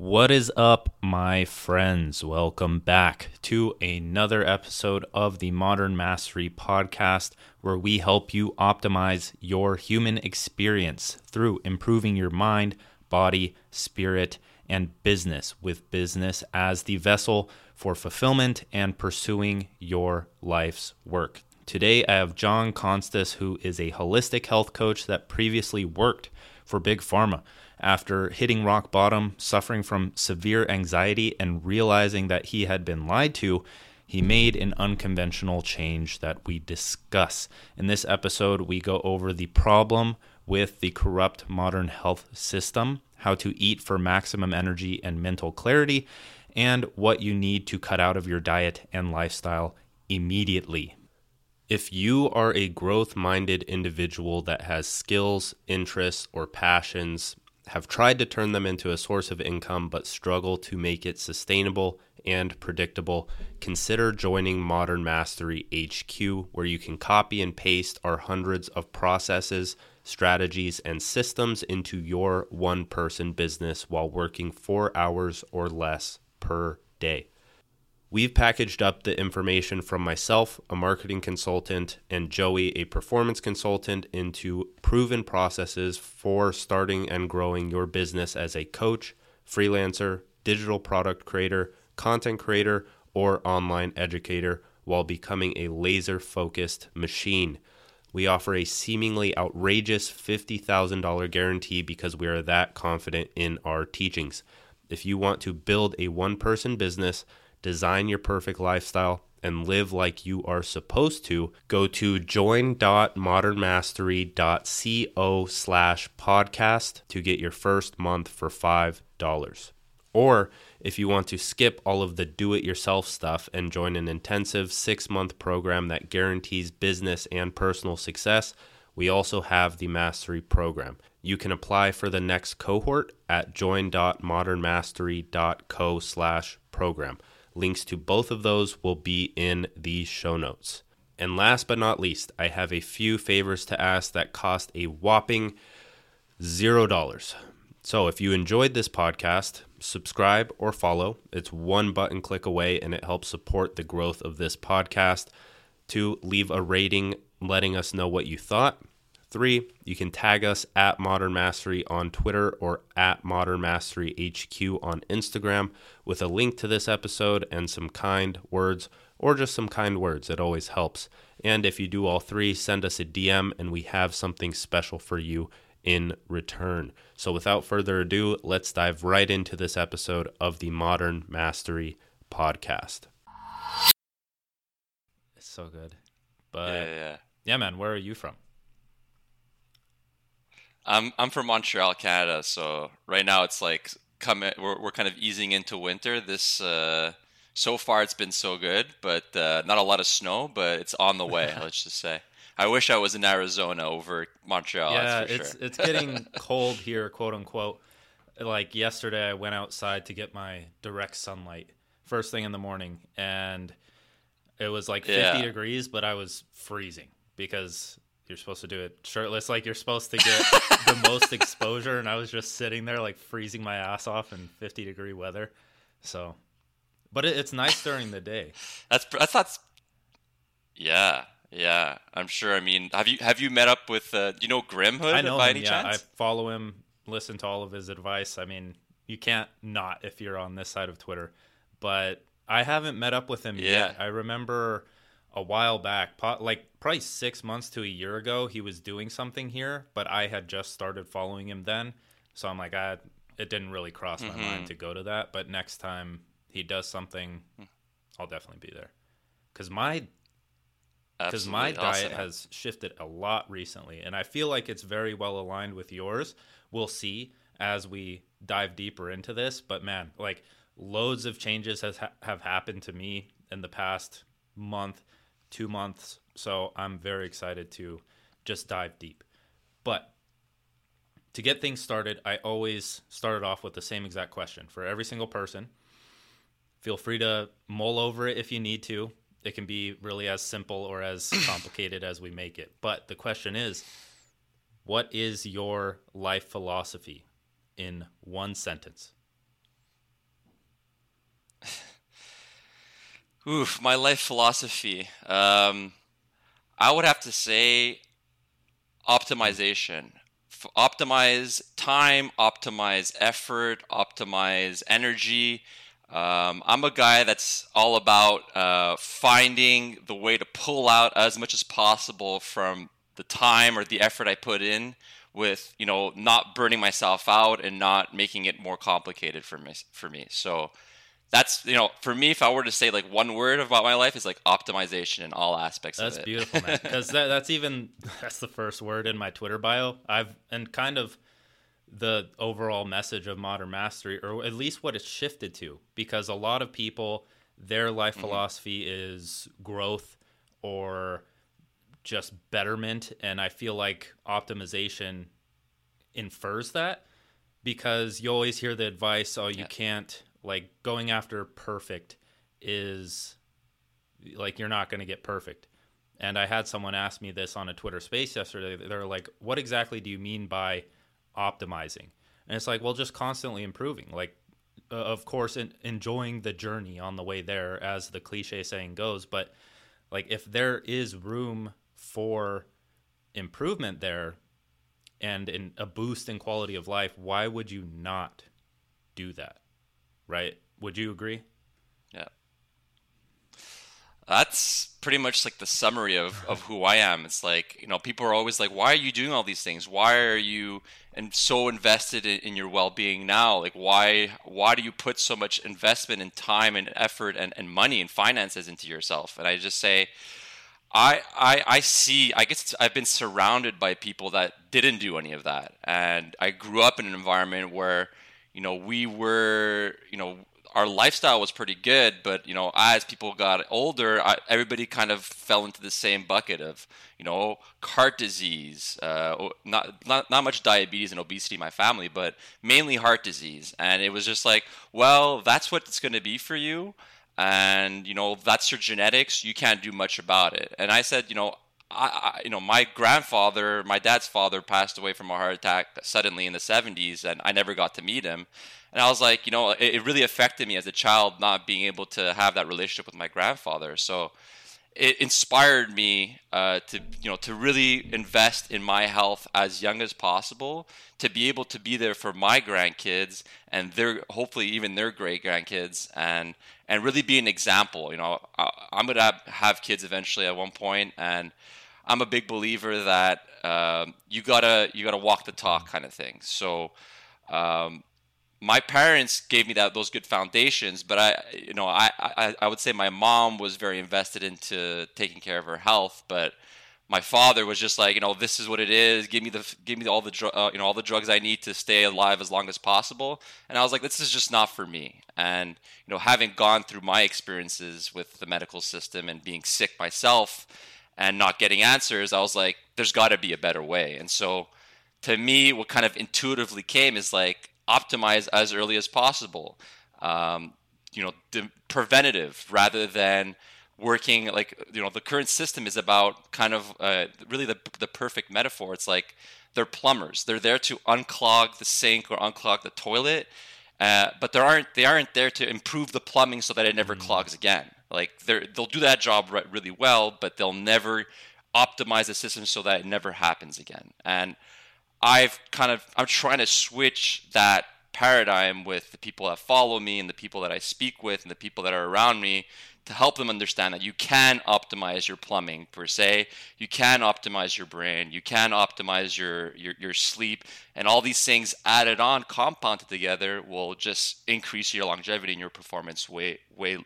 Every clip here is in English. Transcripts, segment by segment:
What is up, my friends? Welcome back to another episode of the Modern Mastery Podcast, where we help you optimize your human experience through improving your mind, body, spirit, and business, with business as the vessel for fulfillment and pursuing your life's work. Today, I have John Constas, who is a holistic health coach that previously worked for Big Pharma after hitting rock bottom, suffering from severe anxiety, and realizing that he had been lied to, he made an unconventional change that we discuss. In this episode, we go over the problem with the corrupt modern health system, how to eat for maximum energy and mental clarity, and what you need to cut out of your diet and lifestyle immediately. If you are a growth minded individual that has skills, interests, or passions have tried to turn them into a source of income but struggle to make it sustainable and predictable, consider joining Modern Mastery HQ, where you can copy and paste our hundreds of processes, strategies, and systems into your one person business while working four hours or less per day. We've packaged up the information from myself, a marketing consultant, and Joey, a performance consultant, into proven processes for starting and growing your business as a coach, freelancer, digital product creator, content creator, or online educator while becoming a laser focused machine. We offer a seemingly outrageous $50,000 guarantee because we are that confident in our teachings. If you want to build a one person business, design your perfect lifestyle, and live like you are supposed to, go to join.modernmastery.co slash podcast to get your first month for $5. Or if you want to skip all of the do it yourself stuff and join an intensive six month program that guarantees business and personal success, we also have the Mastery Program. You can apply for the next cohort at join.modernmastery.co slash program. Links to both of those will be in the show notes. And last but not least, I have a few favors to ask that cost a whopping zero dollars. So if you enjoyed this podcast, subscribe or follow. It's one button click away and it helps support the growth of this podcast. To leave a rating letting us know what you thought. Three, you can tag us at Modern Mastery on Twitter or at Modern Mastery HQ on Instagram with a link to this episode and some kind words or just some kind words. It always helps. And if you do all three, send us a DM and we have something special for you in return. So without further ado, let's dive right into this episode of the Modern Mastery podcast. It's so good. But yeah, yeah. yeah, man, where are you from? I'm I'm from Montreal, Canada. So right now it's like coming. We're we're kind of easing into winter. This uh, so far it's been so good, but uh, not a lot of snow. But it's on the way. let's just say. I wish I was in Arizona over Montreal. Yeah, it's sure. it's getting cold here, quote unquote. Like yesterday, I went outside to get my direct sunlight first thing in the morning, and it was like 50 yeah. degrees, but I was freezing because you're supposed to do it shirtless like you're supposed to get the most exposure and i was just sitting there like freezing my ass off in 50 degree weather so but it, it's nice during the day that's that's that's yeah yeah i'm sure i mean have you have you met up with uh, you know grimhood I know by him, any yeah. chance i follow him listen to all of his advice i mean you can't not if you're on this side of twitter but i haven't met up with him yeah. yet i remember a while back, like probably six months to a year ago, he was doing something here, but I had just started following him then. So I'm like, I, it didn't really cross my mm-hmm. mind to go to that. But next time he does something, I'll definitely be there. Because my because my diet has shifted a lot recently, and I feel like it's very well aligned with yours. We'll see as we dive deeper into this, but man, like loads of changes has ha- have happened to me in the past month two months. So I'm very excited to just dive deep. But to get things started, I always started off with the same exact question for every single person. Feel free to mull over it if you need to. It can be really as simple or as complicated as we make it. But the question is what is your life philosophy in one sentence? Oof, my life philosophy. Um, I would have to say optimization. F- optimize time, optimize effort, optimize energy. Um, I'm a guy that's all about uh, finding the way to pull out as much as possible from the time or the effort I put in with you know not burning myself out and not making it more complicated for me for me so that's you know for me if i were to say like one word about my life is like optimization in all aspects that's of it That's beautiful man because that, that's even that's the first word in my twitter bio i've and kind of the overall message of modern mastery or at least what it's shifted to because a lot of people their life mm-hmm. philosophy is growth or just betterment and i feel like optimization infers that because you always hear the advice oh you yeah. can't like going after perfect is like you're not going to get perfect. And i had someone ask me this on a twitter space yesterday. They're like what exactly do you mean by optimizing? And it's like well just constantly improving. Like uh, of course in, enjoying the journey on the way there as the cliche saying goes but like if there is room for improvement there and in a boost in quality of life, why would you not do that? Right? Would you agree? Yeah. That's pretty much like the summary of, of who I am. It's like, you know, people are always like, why are you doing all these things? Why are you and so invested in, in your well-being now? Like, why, why do you put so much investment and time and effort and, and money and finances into yourself? And I just say, I, I I see. I guess I've been surrounded by people that didn't do any of that, and I grew up in an environment where, you know, we were, you know, our lifestyle was pretty good, but you know, as people got older, I, everybody kind of fell into the same bucket of, you know, heart disease, uh, not not not much diabetes and obesity in my family, but mainly heart disease, and it was just like, well, that's what it's going to be for you. And you know that's your genetics. You can't do much about it. And i said you know I, I, you know my grandfather my dad's father passed away from a heart attack suddenly in the 70s and i never got to meet him. And i was like you know it, it really affected me as a child not being able to have that relationship with my grandfather. So it inspired me uh, to you know to really invest in my health as young as possible to be able to be there for my grandkids and their hopefully even their great grandkids and and really be an example. You know I, am gonna have kids eventually at one point and i'm a big believer that um, you gotta you gotta walk the talk kind of thing so um, my parents gave me that those good foundations, but I, you know, I, I, I would say my mom was very invested into taking care of her health, but my father was just like, you know, this is what it is. Give me the, give me all the, dr- uh, you know, all the drugs I need to stay alive as long as possible. And I was like, this is just not for me. And you know, having gone through my experiences with the medical system and being sick myself and not getting answers, I was like, there's got to be a better way. And so, to me, what kind of intuitively came is like, optimize as early as possible. Um, you know, de- preventative rather than working like you know the current system is about kind of uh, really the the perfect metaphor. It's like they're plumbers. They're there to unclog the sink or unclog the toilet, uh, but they aren't they aren't there to improve the plumbing so that it never mm. clogs again. Like they they'll do that job re- really well, but they'll never optimize the system so that it never happens again. And I've kind of I'm trying to switch that paradigm with the people that follow me and the people that I speak with and the people that are around me to help them understand that you can optimize your plumbing per se. You can optimize your brain. You can optimize your, your your sleep. And all these things added on compounded together will just increase your longevity and your performance way way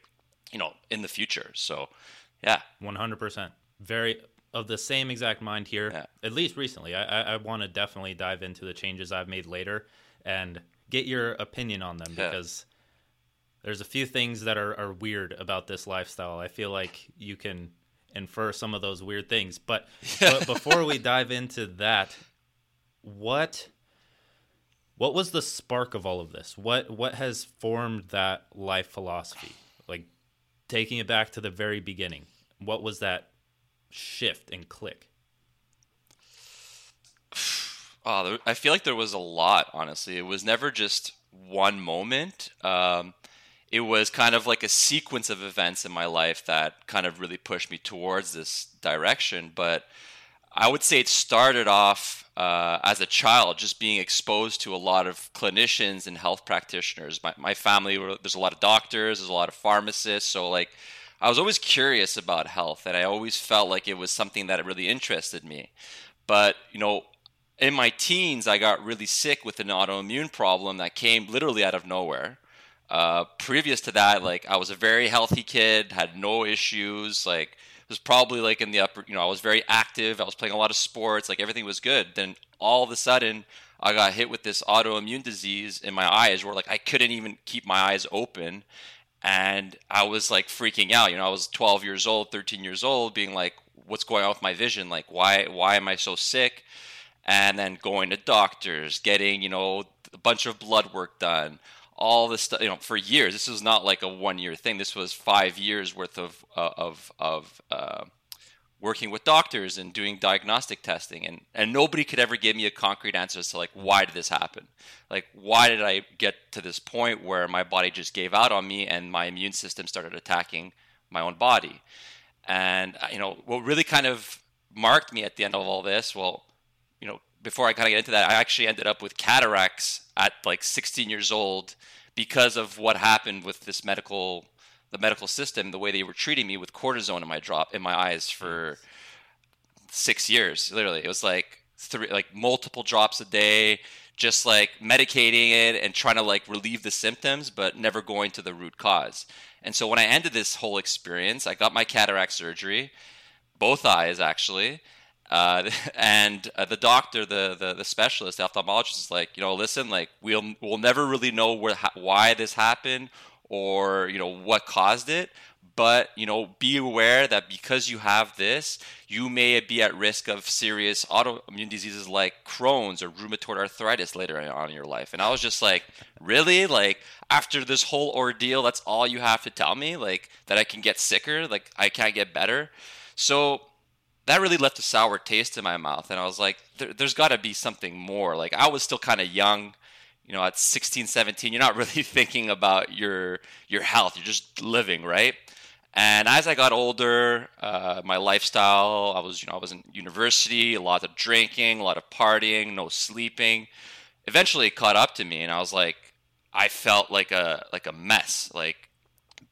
you know in the future so yeah 100% very of the same exact mind here, yeah. at least recently. I, I, I want to definitely dive into the changes I've made later and get your opinion on them yeah. because there's a few things that are, are weird about this lifestyle. I feel like you can infer some of those weird things. But, but before we dive into that, what what was the spark of all of this? What what has formed that life philosophy? Taking it back to the very beginning. What was that shift and click? Oh, I feel like there was a lot. Honestly, it was never just one moment. Um, it was kind of like a sequence of events in my life that kind of really pushed me towards this direction. But I would say it started off uh, as a child, just being exposed to a lot of clinicians and health practitioners. My, my family, there's a lot of doctors, there's a lot of pharmacists. So, like, I was always curious about health, and I always felt like it was something that really interested me. But, you know, in my teens, I got really sick with an autoimmune problem that came literally out of nowhere. Uh, previous to that, like I was a very healthy kid, had no issues. Like was probably like in the upper, you know, I was very active. I was playing a lot of sports. Like everything was good. Then all of a sudden, I got hit with this autoimmune disease in my eyes, where like I couldn't even keep my eyes open, and I was like freaking out. You know, I was 12 years old, 13 years old, being like, "What's going on with my vision? Like, why why am I so sick?" And then going to doctors, getting you know a bunch of blood work done all this stuff you know for years this was not like a one year thing. This was five years worth of uh, of of uh, working with doctors and doing diagnostic testing and and nobody could ever give me a concrete answer as to like why did this happen? Like why did i get to this point where my body just gave out on me and my immune system started attacking my own body? And uh, you know what really kind of marked me at the end of all this well before i kind of get into that i actually ended up with cataracts at like 16 years old because of what happened with this medical the medical system the way they were treating me with cortisone in my drop in my eyes for six years literally. It was like three like multiple drops a day just like medicating it and trying to like relieve the symptoms but never going to the root cause. And so when i ended this whole experience i got my cataract surgery both eyes actually uh, and uh, the doctor, the, the, the specialist, the ophthalmologist, is like, you know, listen, like we'll we'll never really know where why this happened or you know what caused it, but you know, be aware that because you have this, you may be at risk of serious autoimmune diseases like Crohn's or rheumatoid arthritis later on in your life. And I was just like, really, like after this whole ordeal, that's all you have to tell me, like that I can get sicker, like I can't get better. So that really left a sour taste in my mouth and i was like there, has got to be something more. Like i was still kind of young you know at 16 17 you're not really thinking about your your health you're just living right? And as i got older uh, my lifestyle i was you know i was in university a lot of drinking a lot of partying no sleeping. Eventually it caught up to me and i was like i felt like a like a mess like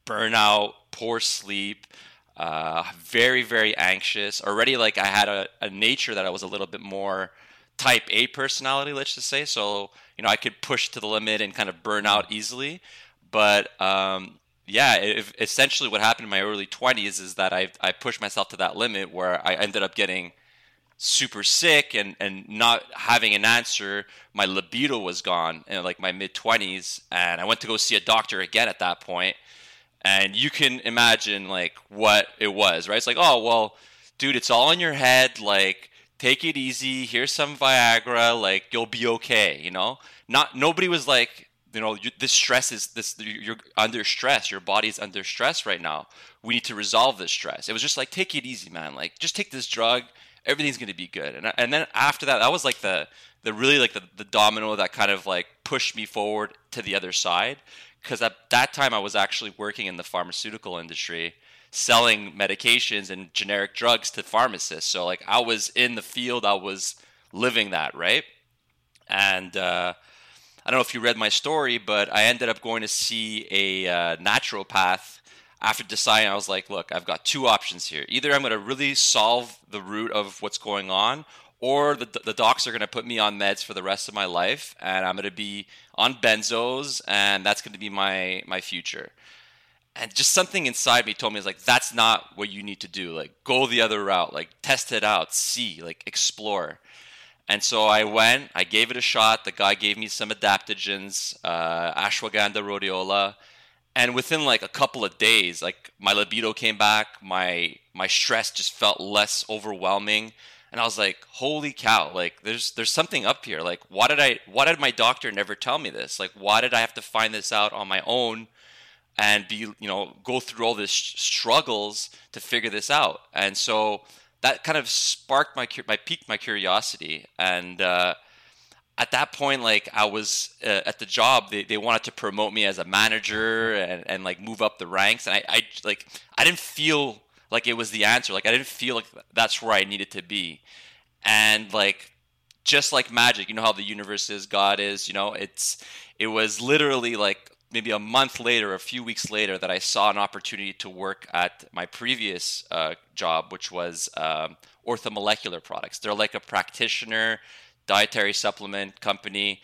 burnout poor sleep uh, very very anxious. Already like i had a, a nature that i was a little bit more type a personality let's just say. So you know i could push to the limit and kind of burn out easily. But um, yeah essentially what happened in my early 20s is that I, I pushed myself to that limit where i ended up getting super sick and, and not having an answer. My libido was gone in like my mid 20s and i went to go see a doctor again at that point and you can imagine like what it was, right? It's like, oh well, dude, it's all in your head. Like, take it easy. Here's some Viagra. Like, you'll be okay. You know, not nobody was like, you know, you, this stress is this. You're under stress. Your body's under stress right now. We need to resolve this stress. It was just like, take it easy, man. Like, just take this drug. Everything's gonna be good. And and then after that, that was like the the really like the, the domino that kind of like pushed me forward to the other side because at that time I was actually working in the pharmaceutical industry, selling medications and generic drugs to pharmacists. So like I was in the field, I was living that, right? And uh, I don't know if you read my story, but I ended up going to see a uh, naturopath after deciding. I was like, look, I've got two options here. Either I'm going to really solve the root of what's going on, or the, the docs are going to put me on meds for the rest of my life and i'm going to be on benzos and that's going to be my my future. And just something inside me told me like that's not what you need to do. Like go the other route. Like test it out. See. Like explore. And so i went i gave it a shot. The guy gave me some adaptogens uh, ashwagandha rhodiola. And within like a couple of days like my libido came back. My my stress just felt less overwhelming and I was like, "Holy cow! Like, there's there's something up here. Like, why did I? Why did my doctor never tell me this? Like, why did I have to find this out on my own, and be you know go through all these struggles to figure this out?" And so that kind of sparked my my piqued my curiosity, and uh, at that point, like I was uh, at the job, they, they wanted to promote me as a manager and, and like move up the ranks. And I, I like, I didn't feel like it was the answer. Like I didn't feel like that's where I needed to be. And like, just like magic, you know how the universe is, God is, you know, it's, it was literally like maybe a month later, a few weeks later, that I saw an opportunity to work at my previous uh, job, which was um, orthomolecular products. They're like a practitioner dietary supplement company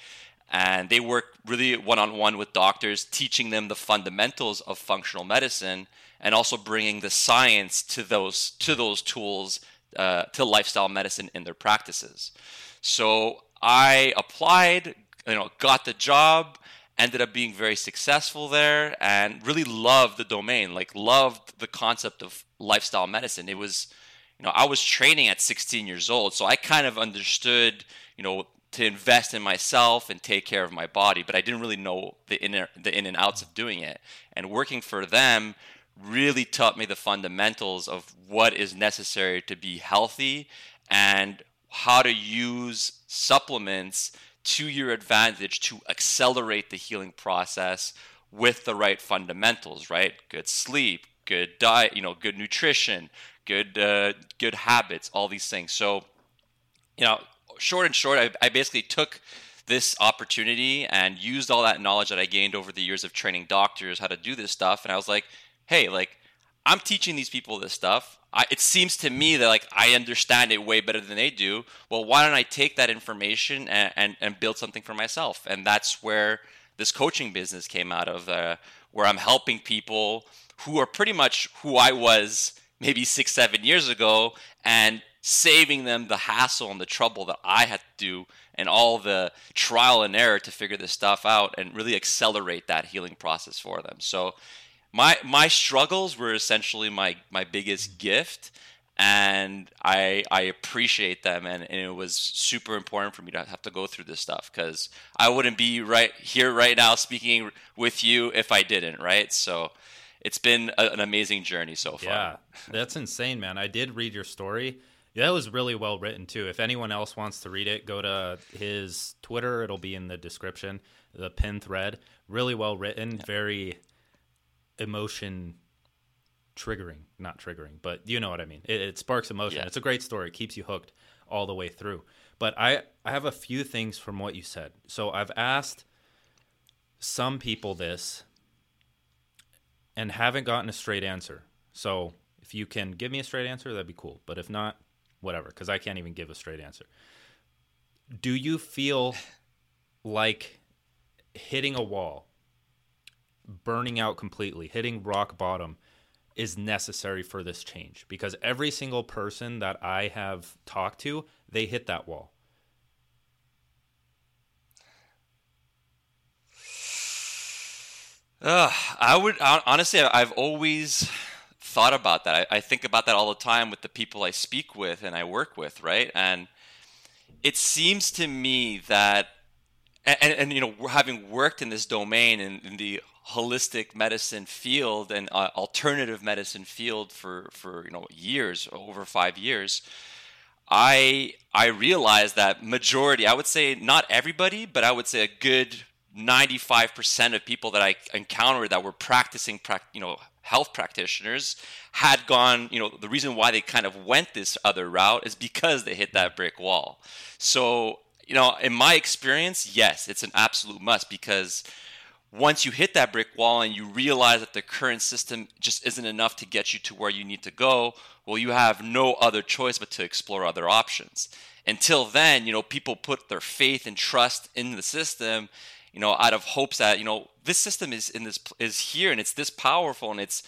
and they work really one-on-one with doctors teaching them the fundamentals of functional medicine and also bringing the science to those to those tools uh, to lifestyle medicine in their practices so i applied you know got the job ended up being very successful there and really loved the domain like loved the concept of lifestyle medicine it was you know i was training at 16 years old so i kind of understood you know, to invest in myself and take care of my body, but I didn't really know the inner the in and outs of doing it. And working for them really taught me the fundamentals of what is necessary to be healthy and how to use supplements to your advantage to accelerate the healing process with the right fundamentals, right? Good sleep, good diet, you know, good nutrition, good uh, good habits, all these things. So, you know, short and short, I, I basically took this opportunity and used all that knowledge that I gained over the years of training doctors how to do this stuff. And I was like, hey, like, I'm teaching these people this stuff. I, it seems to me that like I understand it way better than they do. Well, why don't I take that information and, and, and build something for myself? And that's where this coaching business came out of, uh, where I'm helping people who are pretty much who I was maybe six, seven years ago, and saving them the hassle and the trouble that I had to do and all the trial and error to figure this stuff out and really accelerate that healing process for them. So my my struggles were essentially my my biggest gift and I I appreciate them and, and it was super important for me to have to go through this stuff because I wouldn't be right here right now speaking with you if I didn't, right? So it's been a, an amazing journey so far. Yeah, that's insane, man. I did read your story yeah, that was really well written too. If anyone else wants to read it, go to his Twitter. It'll be in the description, the pin thread. Really well written, yeah. very emotion triggering, not triggering, but you know what I mean. It, it sparks emotion. Yeah. It's a great story. It keeps you hooked all the way through. But I, I have a few things from what you said. So I've asked some people this and haven't gotten a straight answer. So if you can give me a straight answer, that'd be cool. But if not, whatever, because I can't even give a straight answer. Do you feel like hitting a wall, burning out completely, hitting rock bottom is necessary for this change? Because every single person that I have talked to, they hit that wall. Uh, I would honestly, I've always thought about that. I, I, think about that all the time with the people I speak with and I work with, right? And it seems to me that, and, and you know, having worked in this domain in, in the holistic medicine field and uh, alternative medicine field for for you know years, over five years, I I realized that majority, I would say not everybody, but I would say a good 95% of people that I encountered that were practicing, you know, health practitioners had gone, you know, the reason why they kind of went this other route is because they hit that brick wall. So, you know, in my experience, yes, it's an absolute must because once you hit that brick wall and you realize that the current system just isn't enough to get you to where you need to go, well, you have no other choice but to explore other options. Until then, you know, people put their faith and trust in the system you know, out of hopes that you know this system is in this is here and it's this powerful and it's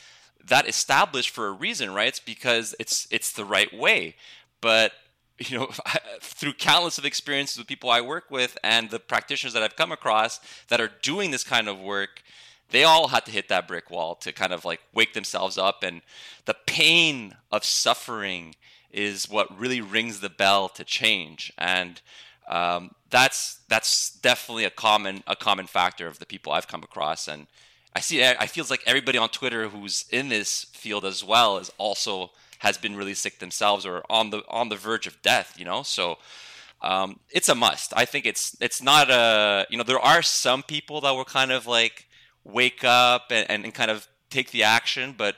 that established for a reason, right? It's because it's it's the right way. But you know, through countless of experiences with people I work with and the practitioners that I've come across that are doing this kind of work, they all had to hit that brick wall to kind of like wake themselves up. And the pain of suffering is what really rings the bell to change. And um, that's that's definitely a common a common factor of the people I've come across, and I see I feels like everybody on Twitter who's in this field as well is also has been really sick themselves or on the on the verge of death. You know, so um, it's a must. I think it's it's not a you know there are some people that will kind of like wake up and, and kind of take the action, but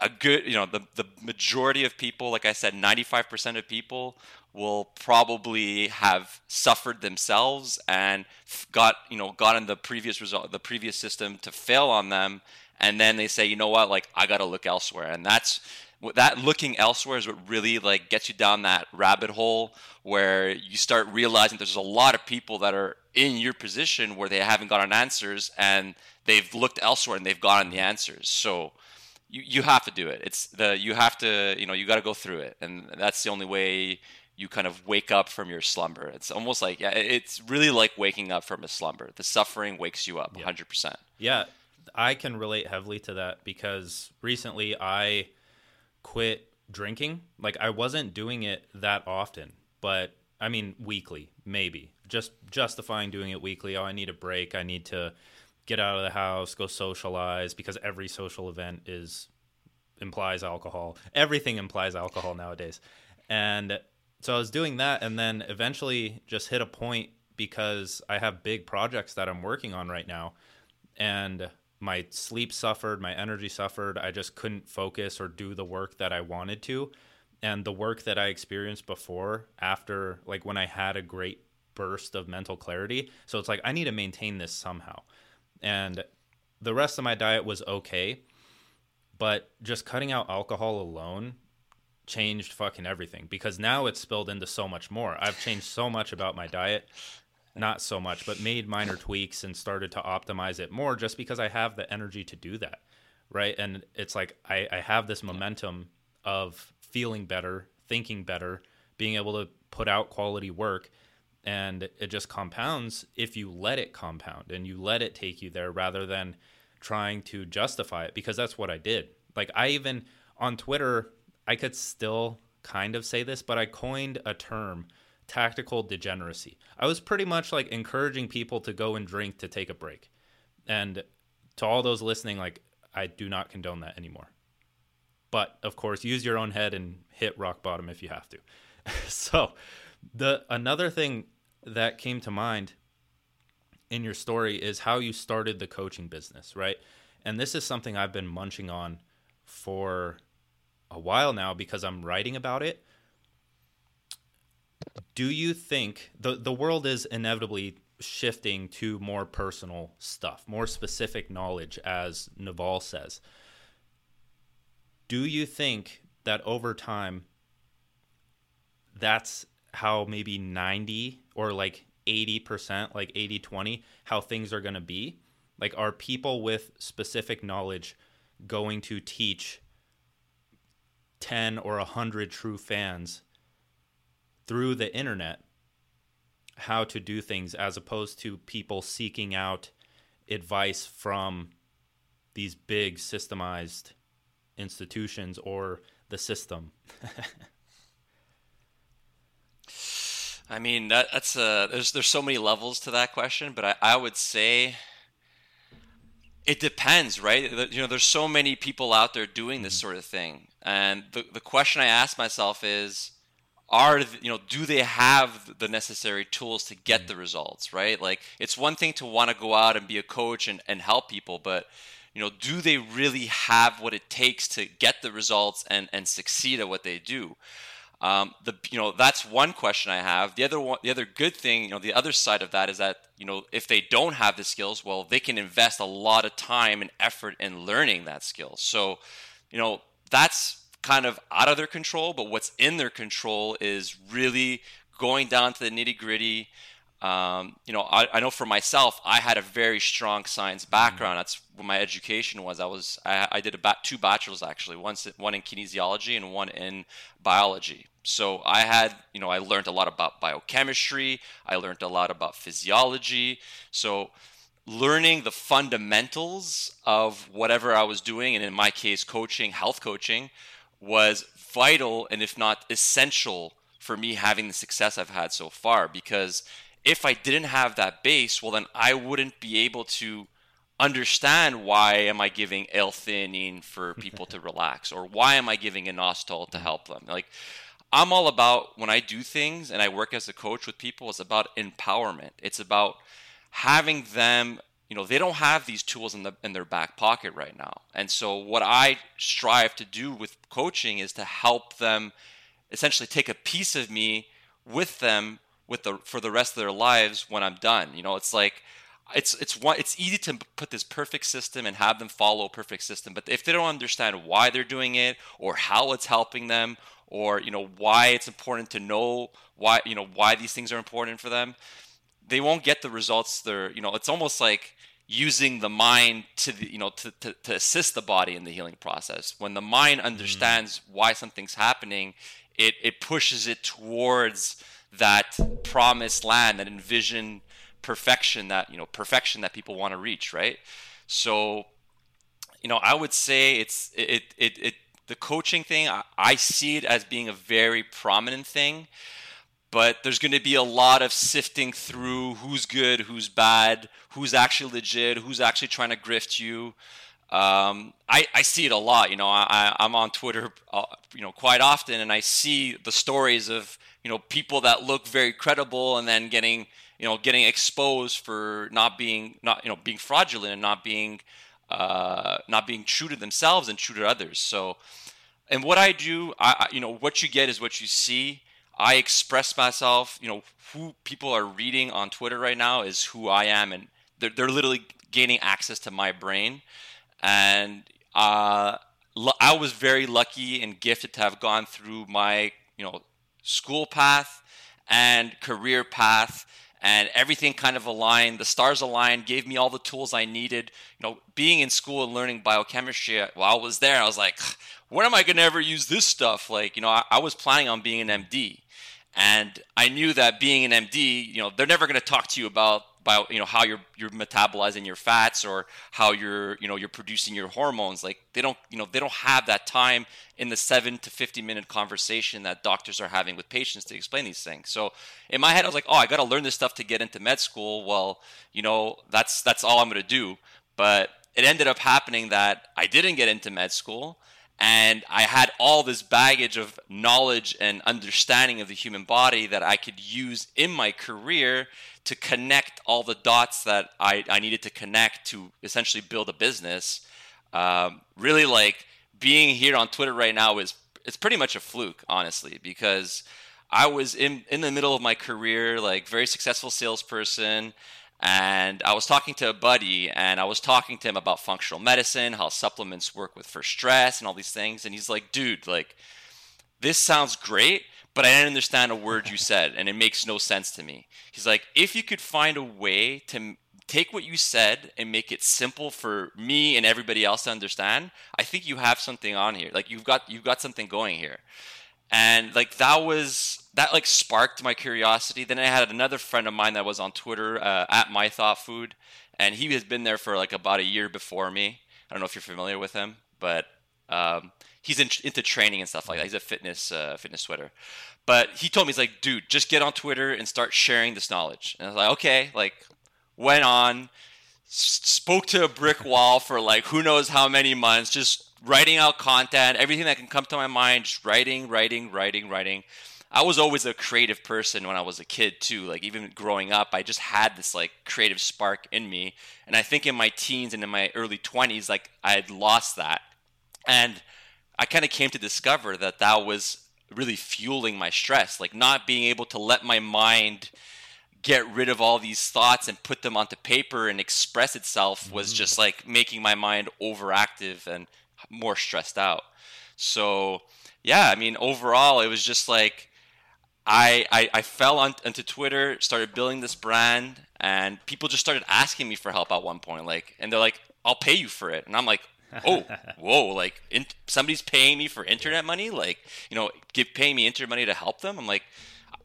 a good you know the the majority of people, like I said, ninety five percent of people will probably have suffered themselves and got you know gotten the previous result the previous system to fail on them and then they say you know what like i got to look elsewhere and that's that looking elsewhere is what really like gets you down that rabbit hole where you start realizing there's a lot of people that are in your position where they haven't gotten answers and they've looked elsewhere and they've gotten the answers so you, you have to do it it's the you have to you know you got to go through it and that's the only way you kind of wake up from your slumber. It's almost like yeah, it's really like waking up from a slumber. The suffering wakes you up, hundred yeah. percent. Yeah, I can relate heavily to that because recently I quit drinking. Like I wasn't doing it that often, but I mean weekly, maybe. Just justifying doing it weekly. Oh, I need a break. I need to get out of the house, go socialize because every social event is implies alcohol. Everything implies alcohol nowadays. And so I was doing that and then eventually just hit a point because I have big projects that I'm working on right now and my sleep suffered, my energy suffered. I just couldn't focus or do the work that I wanted to. And the work that I experienced before, after, like when I had a great burst of mental clarity. So it's like, I need to maintain this somehow. And the rest of my diet was okay. But just cutting out alcohol alone changed fucking everything because now it's spilled into so much more. I've changed so much about my diet. Not so much, but made minor tweaks and started to optimize it more just because I have the energy to do that. Right. And it's like I, I have this momentum of feeling better, thinking better, being able to put out quality work. And it just compounds if you let it compound and you let it take you there rather than trying to justify it because that's what I did. Like I even on Twitter I could still kind of say this, but I coined a term tactical degeneracy. I was pretty much like encouraging people to go and drink to take a break. And to all those listening, like, I do not condone that anymore. But of course, use your own head and hit rock bottom if you have to. so, the another thing that came to mind in your story is how you started the coaching business, right? And this is something I've been munching on for a while now because I'm writing about it. Do you think the the world is inevitably shifting to more personal stuff, more specific knowledge as Naval says? Do you think that over time that's how maybe 90 or like 80%, like 80 20, how things are going to be? Like, are people with specific knowledge going to teach 10 or 100 true fans through the internet how to do things as opposed to people seeking out advice from these big systemized institutions or the system. I mean that, that's uh there's there's so many levels to that question, but I, I would say it depends, right? You know, there's so many people out there doing this mm-hmm. sort of thing. And the, the question I ask myself is, are you know do they have the necessary tools to get mm-hmm. the results right like it's one thing to want to go out and be a coach and, and help people but you know do they really have what it takes to get the results and and succeed at what they do um, the you know that's one question I have. The other one, the other good thing, you know, the other side of that is that you know if they don't have the skills, well, they can invest a lot of time and effort in learning that skill. So, you know, that's kind of out of their control. But what's in their control is really going down to the nitty gritty. Um, you know, I, I, know for myself, I had a very strong science background. That's what my education was. I was I, I did two bachelors actually, one one in kinesiology and one in biology. So I had, you know, I learned a lot about biochemistry. I learned a lot about physiology. So learning the fundamentals of whatever I was doing, and in my case, coaching, health coaching, was vital and if not essential for me having the success I've had so far. Because if I didn't have that base, well, then I wouldn't be able to understand why am I giving L-theanine for people to relax, or why am I giving inositol to mm-hmm. help them. Like I'm all about when I do things and I work as a coach with people, it's about empowerment. It's about having them, you know, they don't have these tools in the in their back pocket right now. And so what I strive to do with coaching is to help them essentially take a piece of me with them with the for the rest of their lives when I'm done. You know, it's like it's it's one it's easy to put this perfect system and have them follow a perfect system, but if they don't understand why they're doing it or how it's helping them or you know why it's important to know why you know why these things are important for them, they won't get the results they're you know it's almost like using the mind to the, you know to, to, to assist the body in the healing process when the mind mm. understands mm. why something's happening it it pushes it towards that promised land, that envisioned perfection, that you know perfection that people want to reach, right? So, you know, I would say it's it it it the coaching thing. I, I see it as being a very prominent thing, but there's going to be a lot of sifting through who's good, who's bad, who's actually legit, who's actually trying to grift you. Um, I, I see it a lot. You know, I, I'm on Twitter, uh, you know, quite often, and I see the stories of you know people that look very credible and then getting you know getting exposed for not being not you know being fraudulent and not being uh, not being true to themselves and true to others. So, and what I do, I you know what you get is what you see. I express myself. You know who people are reading on Twitter right now is who I am, and they're they're literally gaining access to my brain, and uh, I was very lucky and gifted to have gone through my you know school path and career path and everything kind of aligned the stars aligned gave me all the tools i needed. You know being in school and learning biochemistry while i was there i was like when am i going to ever use this stuff? Like you know I, I was planning on being an md and i knew that being an md you know they're never going to talk to you about by you know how you're you're metabolizing your fats or how you're you know you're producing your hormones like they don't you know they don't have that time in the 7 to 50 minute conversation that doctors are having with patients to explain these things. So in my head i was like oh i got to learn this stuff to get into med school. Well you know that's that's all i'm going to do. But it ended up happening that i didn't get into med school and I had all this baggage of knowledge and understanding of the human body that I could use in my career to connect all the dots that I, I needed to connect to essentially build a business. Um, really, like being here on Twitter right now is it's pretty much a fluke, honestly, because I was in in the middle of my career, like very successful salesperson, and I was talking to a buddy and I was talking to him about functional medicine, how supplements work with for stress and all these things. And he's like, dude, like, this sounds great, but I didn't understand a word you said and it makes no sense to me. He's like, if you could find a way to take what you said and make it simple for me and everybody else to understand, I think you have something on here. Like you've got you've got something going here. And like that was that like sparked my curiosity. Then I had another friend of mine that was on Twitter uh, at My Thought Food, and he has been there for like about a year before me. I don't know if you're familiar with him, but um, he's in, into training and stuff like that. He's a fitness uh, fitness Twitter. But he told me he's like, dude, just get on Twitter and start sharing this knowledge. And I was like, okay. Like, went on, spoke to a brick wall for like who knows how many months, just writing out content, everything that can come to my mind, just writing, writing, writing, writing. I was always a creative person when I was a kid too. Like even growing up, I just had this like creative spark in me. And I think in my teens and in my early 20s, like I had lost that. And I kind of came to discover that that was really fueling my stress, like not being able to let my mind get rid of all these thoughts and put them onto paper and express itself was mm-hmm. just like making my mind overactive and more stressed out. So, yeah, I mean, overall, it was just like I, I, I fell on, into Twitter, started building this brand, and people just started asking me for help at one point. Like, and they're like, "I'll pay you for it," and I'm like, "Oh, whoa! Like, in, somebody's paying me for internet money? Like, you know, give paying me internet money to help them?" I'm like,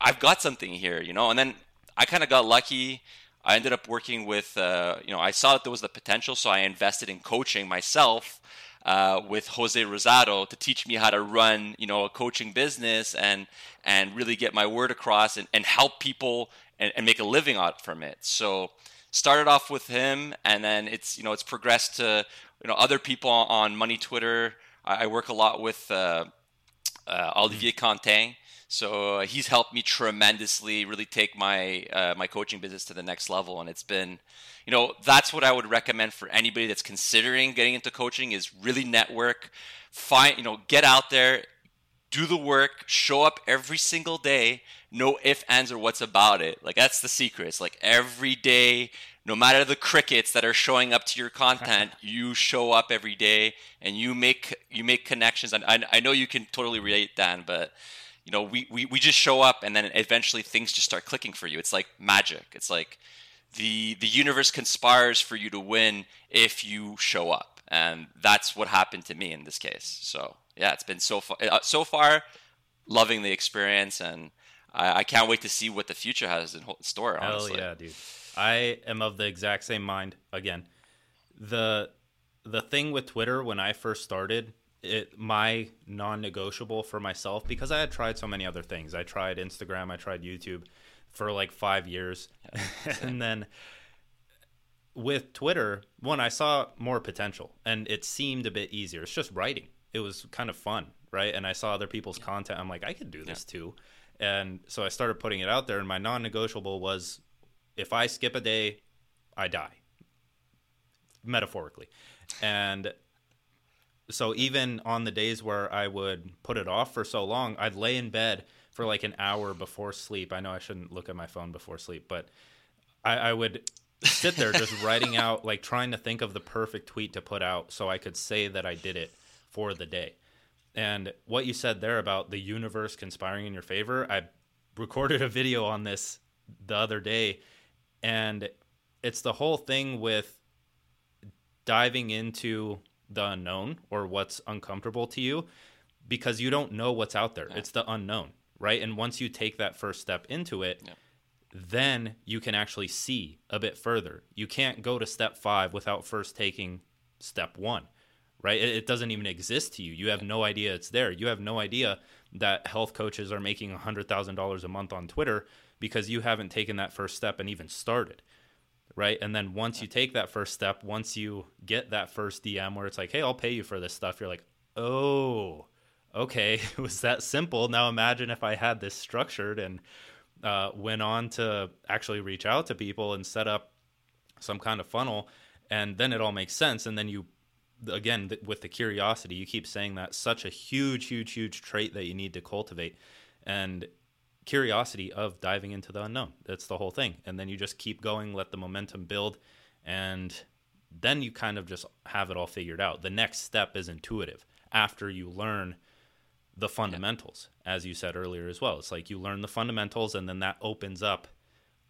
"I've got something here," you know. And then I kind of got lucky. I ended up working with, uh, you know, I saw that there was the potential, so I invested in coaching myself uh, with Jose Rosado to teach me how to run, you know, a coaching business and and really get my word across and, and help people and, and make a living out from it. So started off with him, and then it's you know it's progressed to you know other people on Money Twitter. I, I work a lot with uh, uh, Olivier Quentin. So uh, he's helped me tremendously, really take my uh, my coaching business to the next level, and it's been, you know, that's what I would recommend for anybody that's considering getting into coaching is really network, find, you know, get out there, do the work, show up every single day, no if, ands, or what's about it. Like that's the secret. It's like every day, no matter the crickets that are showing up to your content, you show up every day and you make you make connections. And I, I know you can totally relate, Dan, but you know we, we we just show up and then eventually things just start clicking for you. It's like magic. It's like the the universe conspires for you to win if you show up, and that's what happened to me in this case. So yeah, it's been so far uh, so far loving the experience and. I, I can't wait to see what the future has in store. Honestly. Hell yeah, dude! I am of the exact same mind. Again, the the thing with Twitter when I first started, it my non-negotiable for myself because I had tried so many other things. I tried Instagram, I tried YouTube for like 5 years. and then with Twitter, one I saw more potential and it seemed a bit easier. It's just writing. It was kind of fun, right? And I saw other people's content. I'm like, I could do this yeah. too. And so I started putting it out there and my non-negotiable was if I skip a day, I die. Metaphorically. And so even on the days where I would put it off for so long, I'd lay in bed for like an hour before sleep. I know I shouldn't look at my phone before sleep, but I, I would sit there just writing out, like trying to think of the perfect tweet to put out so I could say that I did it for the day. And what you said there about the universe conspiring in your favor, I recorded a video on this the other day and it's the whole thing with diving into the unknown or what's uncomfortable to you because you don't know what's out there. Yeah. It's the unknown, right? And once you take that first step into it, yeah. then you can actually see a bit further. You can't go to step five without first taking step one, right? It, it doesn't even exist to you. You have no idea it's there. You have no idea that health coaches are making $100,000 a month on Twitter because you haven't taken that first step and even started right? And then once you take that first step once you get that first dm where it's like hey i'll pay you for this stuff you're like oh okay it was that simple. Now imagine if i had this structured and uh, went on to actually reach out to people and set up some kind of funnel and then it all makes sense. And then you again with the curiosity you keep saying that such a huge huge huge trait that you need to cultivate. And curiosity of diving into the unknown. That's the whole thing. And then you just keep going, let the momentum build, and then you kind of just have it all figured out. The next step is intuitive after you learn the fundamentals, yeah. as you said earlier as well. It's like you learn the fundamentals, and then that opens up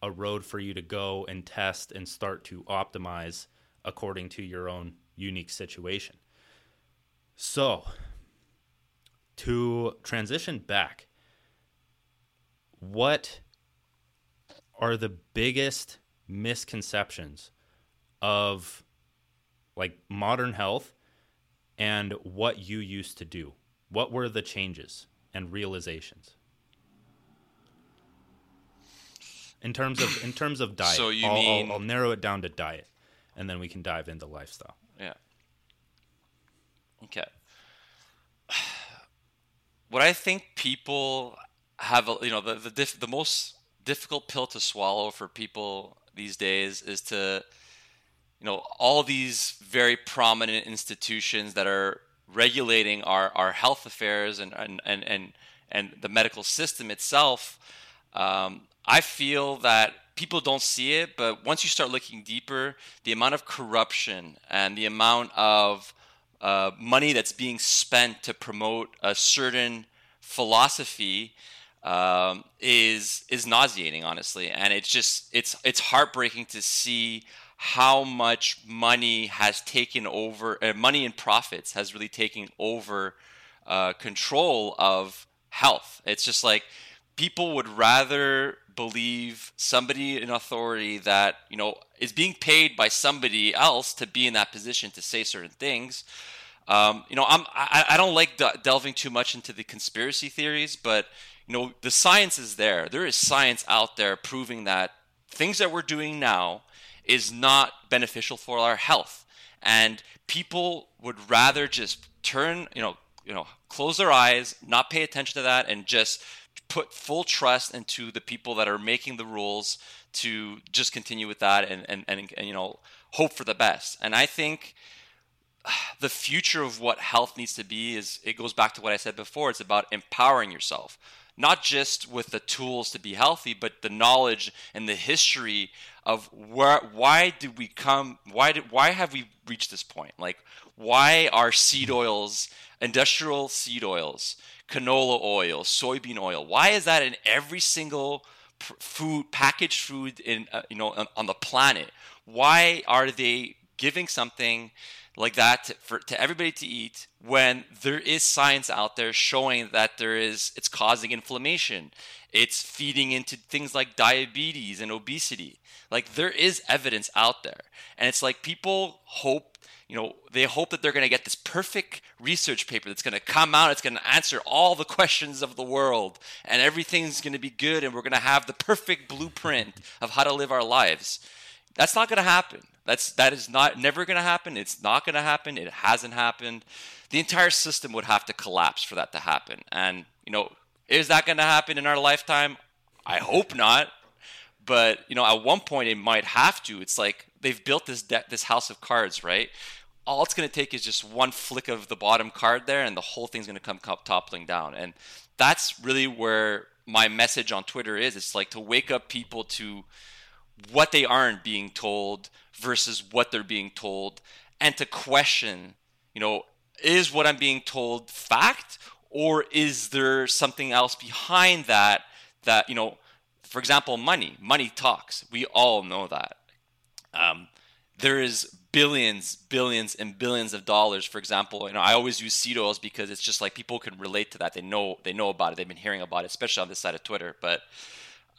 a road for you to go and test and start to optimize according to your own unique situation. So, to transition back what are the biggest misconceptions of like modern health and what you used to do? What were the changes and realizations? In terms of in terms of diet, so you I'll, mean I'll, I'll narrow it down to diet, and then we can dive into lifestyle. Yeah. Okay. What I think people have a, you know the the, diff, the most difficult pill to swallow for people these days is to you know all these very prominent institutions that are regulating our, our health affairs and, and, and, and, and the medical system itself um, i feel that people don't see it but once you start looking deeper the amount of corruption and the amount of uh, money that's being spent to promote a certain philosophy um, is is nauseating, honestly, and it's just it's it's heartbreaking to see how much money has taken over, uh, money and profits has really taken over uh, control of health. It's just like people would rather believe somebody in authority that you know is being paid by somebody else to be in that position to say certain things. Um, you know, I'm I, I don't like de- delving too much into the conspiracy theories, but you know, the science is there. There is science out there proving that things that we're doing now is not beneficial for our health. And people would rather just turn, you know, you know, close their eyes, not pay attention to that, and just put full trust into the people that are making the rules to just continue with that and, and, and, and you know hope for the best. And I think the future of what health needs to be is it goes back to what I said before. It's about empowering yourself, not just with the tools to be healthy, but the knowledge and the history of where why did we come why did why have we reached this point? Like why are seed oils, industrial seed oils, canola oil, soybean oil, why is that in every single food packaged food in uh, you know on, on the planet? Why are they giving something like that for to everybody to eat when there is science out there showing that there is it's causing inflammation. It's feeding into things like diabetes and obesity. Like there is evidence out there. And it's like people hope you know they hope that they're going to get this perfect research paper that's going to come out it's going to answer all the questions of the world and everything's going to be good and we're going to have the perfect blueprint of how to live our lives. That's not going to happen that's that is not never going to happen. It's not going to happen. It hasn't happened. The entire system would have to collapse for that to happen. And you know, is that going to happen in our lifetime? I hope not. But you know, at one point it might have to. It's like they've built this de- this house of cards, right? All it's going to take is just one flick of the bottom card there, and the whole thing's going to come toppling down. And that's really where my message on Twitter is. It's like to wake up people to what they aren't being told versus what they're being told and to question, you know, is what I'm being told fact or is there something else behind that that, you know, for example, money. Money talks. We all know that. Um, there is billions, billions, and billions of dollars. For example, you know, I always use oils because it's just like people can relate to that. They know they know about it. They've been hearing about it, especially on this side of Twitter. But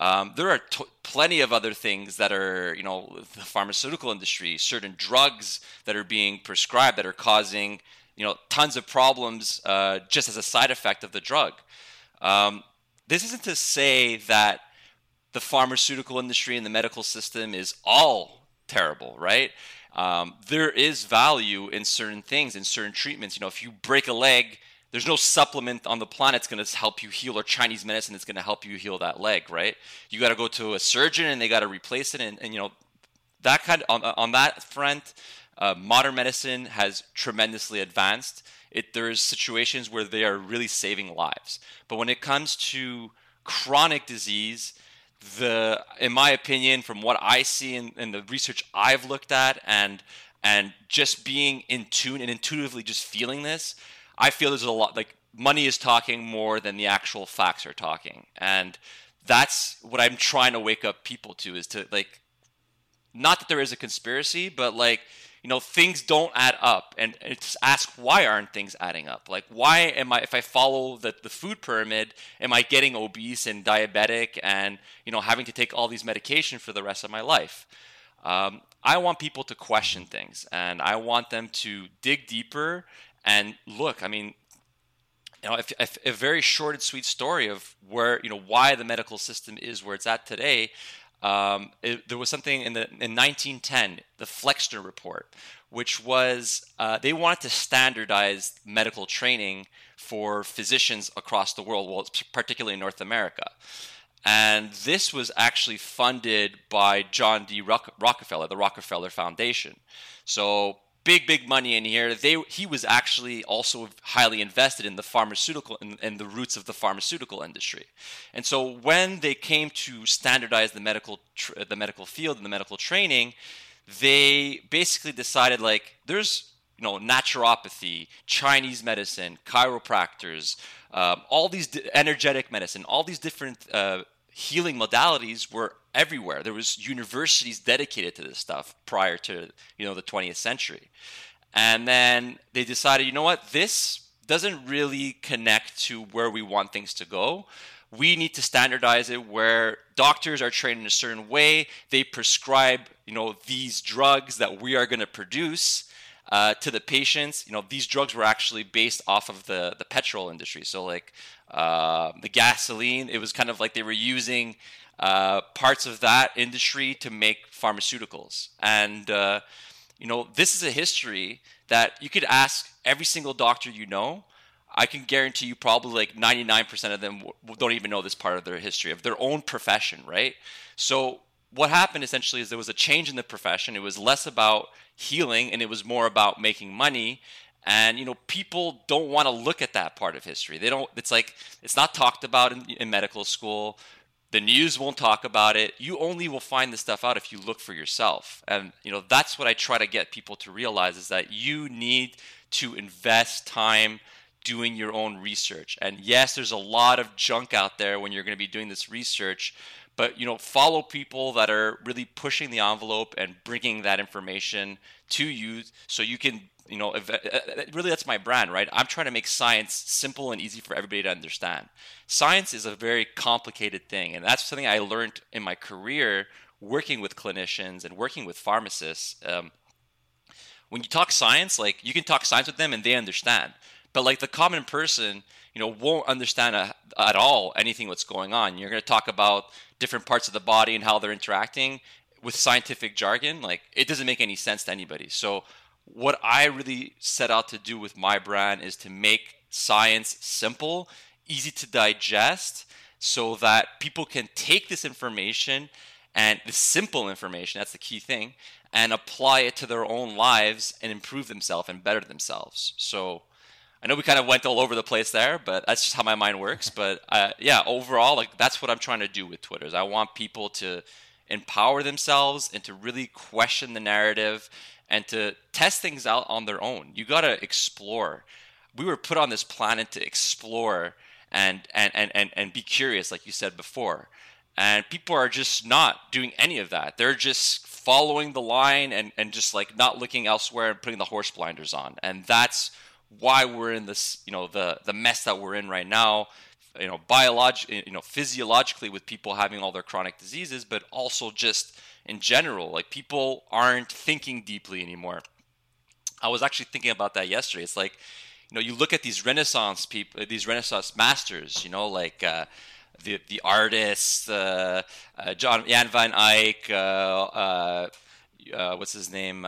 um, there are t- plenty of other things that are, you know, the pharmaceutical industry, certain drugs that are being prescribed that are causing, you know, tons of problems uh, just as a side effect of the drug. Um, this isn't to say that the pharmaceutical industry and the medical system is all terrible, right? Um, there is value in certain things, in certain treatments. You know, if you break a leg, there's no supplement on the planet that's going to help you heal or Chinese medicine that's going to help you heal that leg, right? You got to go to a surgeon and they got to replace it. And, and, you know, that kind of, on, on that front, uh, modern medicine has tremendously advanced. It, there's situations where they are really saving lives. But when it comes to chronic disease, the, in my opinion, from what I see in, in the research I've looked at and, and just being in tune and intuitively just feeling this, I feel there's a lot like money is talking more than the actual facts are talking, and that's what I'm trying to wake up people to is to like, not that there is a conspiracy, but like you know things don't add up. And just ask why aren't things adding up? Like why am i if i follow the, the food pyramid am i getting obese and diabetic and you know having to take all these medication for the rest of my life? Um, i want people to question things and i want them to dig deeper and look, I mean, you know, if, if, a very short and sweet story of where you know why the medical system is where it's at today. Um, it, there was something in the in 1910, the Flexner report, which was uh, they wanted to standardize medical training for physicians across the world, well, particularly in North America. And this was actually funded by John D. Rockefeller, the Rockefeller Foundation. So big big money in here. They he was actually also highly invested in the pharmaceutical and, the roots of the pharmaceutical industry. And so when they came to standardize the medical tr- the medical field and the medical training they basically decided like there's you know naturopathy chinese medicine chiropractors um, all these di- energetic medicine all these different uh, healing modalities were everywhere. There was universities dedicated to this stuff prior to you know the 20th century, and then they decided, you know what, this doesn't really connect to where we want things to go. We need to standardize it where doctors are trained in a certain way. They prescribe, you know, these drugs that we are going to produce uh, to the patients. You know, these drugs were actually based off of the the petrol industry. So like uh, the gasoline, it was kind of like they were using uh, parts of that industry to make pharmaceuticals. And uh, you know, this is a history that you could ask every single doctor you know. I can guarantee you probably like 99% of them don't even know this part of their history of their own profession, right? So what happened essentially is there was a change in the profession. It was less about healing and it was more about making money. And you know, people don't want to look at that part of history. They don't. It's like it's not talked about in, in medical school. The news won't talk about it. You only will find this stuff out if you look for yourself. And you know, that's what I try to get people to realize is that you need to invest time doing your own research. And yes, there's a lot of junk out there when you're going to be doing this research, but you know, follow people that are really pushing the envelope and bringing that information to you so you can you know uh, uh, really that's my brand right? I'm trying to make science simple and easy for everybody to understand. Science is a very complicated thing and that's something i learned in my career working with clinicians and working with pharmacists. Um, when you talk science like you can talk science with them and they understand but like the common person you know won't understand a, at all anything what's going on. You're going to talk about different parts of the body and how they're interacting with scientific jargon like it doesn't make any sense to anybody. So what i really set out to do with my brand is to make science simple easy to digest so that people can take this information and the simple information that's the key thing and apply it to their own lives and improve themselves and better themselves. So I know we kind of went all over the place there, but that's just how my mind works. But uh, yeah, overall, like that's what I'm trying to do with Twitter. Is I want people to empower themselves and to really question the narrative and to test things out on their own. You got to explore. We were put on this planet to explore and, and, and, and, and be curious, like you said before. And people are just not doing any of that. They're just following the line and, and just like not looking elsewhere and putting the horse blinders on. And that's why we're in this, you know, the the mess that we're in right now. You know, biologically, you know, physiologically with people having all their chronic diseases, but also just in general, like people aren't thinking deeply anymore. I was actually thinking about that yesterday. It's like, you know, you look at these Renaissance people, these Renaissance masters, you know, like uh, the the artists, uh, uh, John Jan van Eyck, uh, uh, uh, what's his name?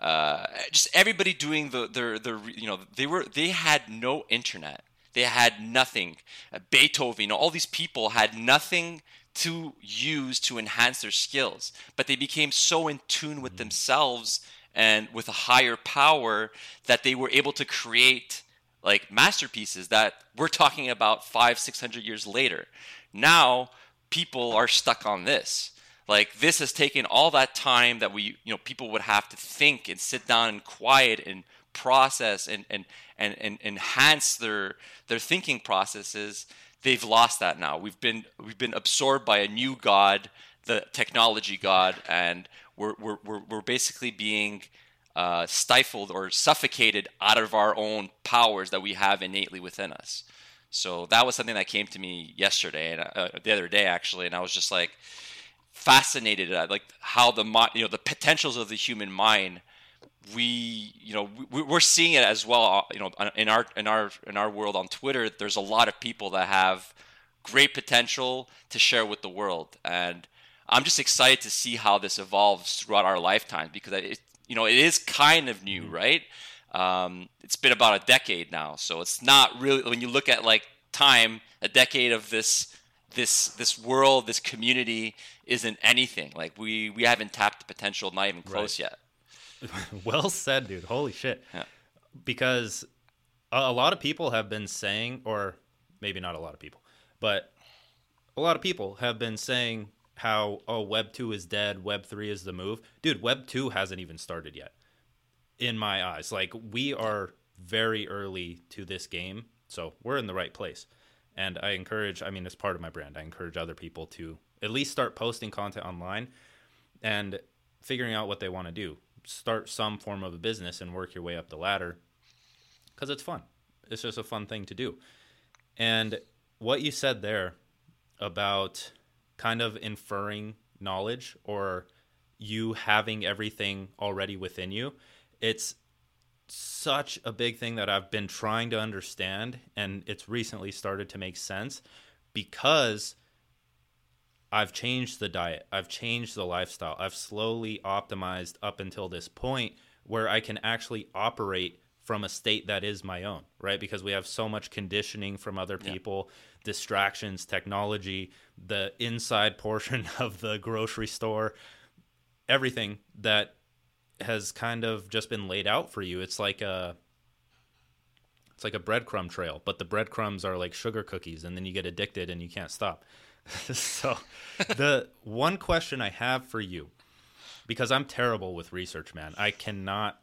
Uh, just everybody doing the their their you know they were they had no internet. They had nothing. Uh, beethoven you know, all these people had nothing to use to enhance their skills but they became so in tune with mm-hmm. themselves and with a higher power that they were able to create like masterpieces that we're talking about five six hundred years later. Now people are stuck on this like this has taken all that time that we you know people would have to think and sit down and quiet and process and and and, and enhance their their thinking processes. They've lost that now. We've been we've been absorbed by a new god the technology god and we're we're we're, we're basically being uh, stifled or suffocated out of our own powers that we have innately within us. So that was something that came to me yesterday and uh, the other day actually and i was just like fascinated at like how the you know the potentials of the human mind we you know we, we're seeing it as well uh, you know in our in our in our world on twitter there's a lot of people that have great potential to share with the world. And i'm just excited to see how this evolves throughout our lifetime because it you know it is kind of new mm-hmm. right? Um, it's been about a decade now. So it's not really when you look at like time a decade of this this this world, this community isn't anything. Like we we haven't tapped the potential, not even close right. yet. well said, dude. Holy shit. Yeah. Because a, a lot of people have been saying, or maybe not a lot of people, but a lot of people have been saying how oh Web two is dead, Web three is the move. Dude, Web two hasn't even started yet. In my eyes, like we are very early to this game, so we're in the right place. And I encourage, I mean, it's part of my brand. I encourage other people to at least start posting content online and figuring out what they want to do. Start some form of a business and work your way up the ladder because it's fun. It's just a fun thing to do. And what you said there about kind of inferring knowledge or you having everything already within you, it's such a big thing that I've been trying to understand, and it's recently started to make sense because I've changed the diet, I've changed the lifestyle, I've slowly optimized up until this point where I can actually operate from a state that is my own, right? Because we have so much conditioning from other people, yeah. distractions, technology, the inside portion of the grocery store, everything that has kind of just been laid out for you. It's like a it's like a breadcrumb trail, but the breadcrumbs are like sugar cookies and then you get addicted and you can't stop. so the one question I have for you because I'm terrible with research, man. I cannot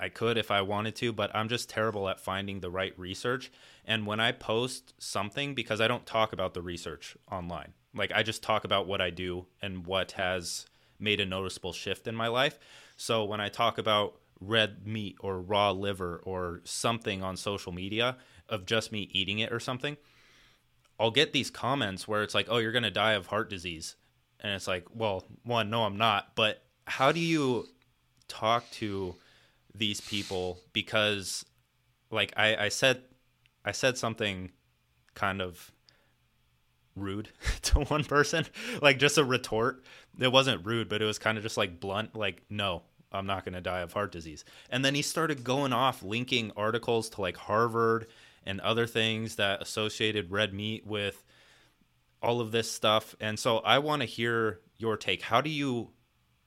I could if I wanted to, but I'm just terrible at finding the right research. And when I post something, because I don't talk about the research online, like I just talk about what I do and what has made a noticeable shift in my life. So when I talk about red meat or raw liver or something on social media of just me eating it or something, I'll get these comments where it's like, oh, you're going to die of heart disease. And it's like, well, one, no, I'm not. But how do you talk to these people because like I, I said I said something kind of rude to one person like just a retort. It wasn't rude but it was kind of just like blunt like no i'm not going to die of heart disease. And then he started going off linking articles to like harvard and other things that associated red meat with all of this stuff. And so i want to hear your take. How do you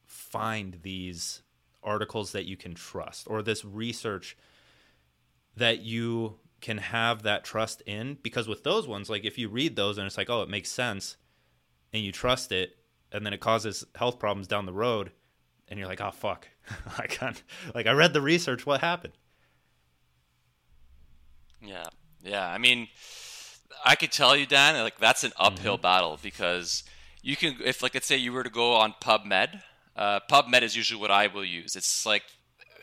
find these articles that you can trust or this research that you can have that trust in because with those ones like if you read those and it's like oh it makes sense and you trust it and then it causes health problems down the road and you're like oh fuck i can't like i read the research what happened yeah yeah i mean i could tell you dan like that's an uphill mm-hmm. battle because you can if like let's say you were to go on pubmed uh, PubMed is usually what I will use. It's like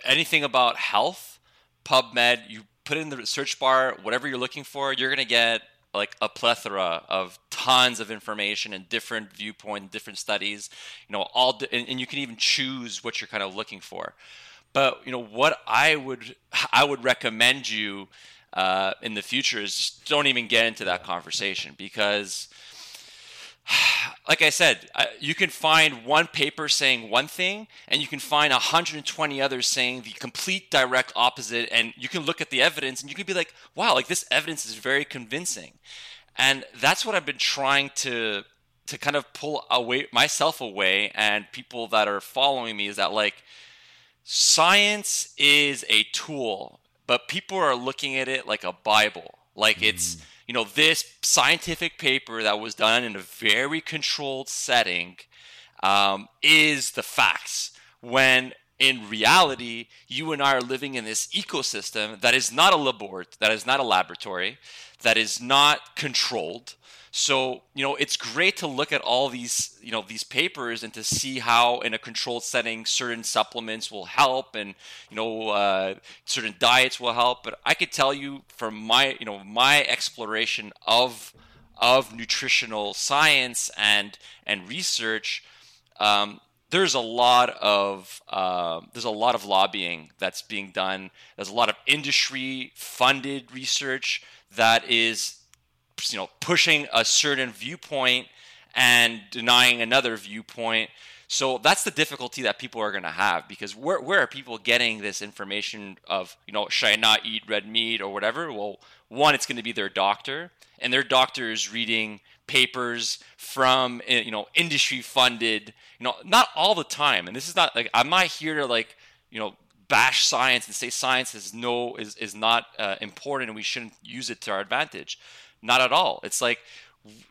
anything about health, PubMed, you put in the search bar, whatever you're looking for, you're going to get like a plethora of tons of information and different viewpoints, different studies, you know, all, and, and you can even choose what you're kind of looking for. But, you know, what I would, I would recommend you uh, in the future is just don't even get into that conversation because like I said, you can find one paper saying one thing, and you can find 120 others saying the complete direct opposite. And you can look at the evidence, and you can be like, "Wow, like this evidence is very convincing." And that's what I've been trying to to kind of pull away myself away, and people that are following me is that like science is a tool, but people are looking at it like a Bible, like mm. You know, this scientific paper that was done in a very controlled setting um, is the facts. When in reality, you and I are living in this ecosystem that is not a labort, that is not a laboratory, that is not controlled, so, you know, it's great to look at all these, you know, these papers and to see how in a controlled setting certain supplements will help and, you know, uh, certain diets will help. But I could tell you from my, you know, my exploration of of nutritional science and and research, um, there's a lot of uh, there's a lot of lobbying that's being done. There's a lot of industry funded research that is you know pushing a certain viewpoint and denying another viewpoint. So that's the difficulty that people are going to have because where, where are people getting this information of, you know, should I not eat red meat or whatever? Well, one, it's going to be their doctor, and their doctor is reading papers from, eh, you know, industry funded, you know, not all the time. And this is not like, I'm not here to like, you know, bash science and say science is no, is, is not uh, important and we shouldn't use it to our advantage. Not at all. It's like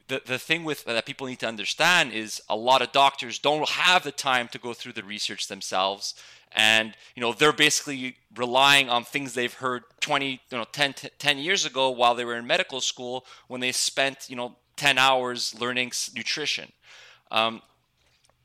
the, the thing with that people need to understand is a lot of doctors don't have the time to go through the research themselves and you know they're basically relying on things they've heard 20 you know 10, 10 years ago while they were in medical school when they spent you know 10 hours learning nutrition um,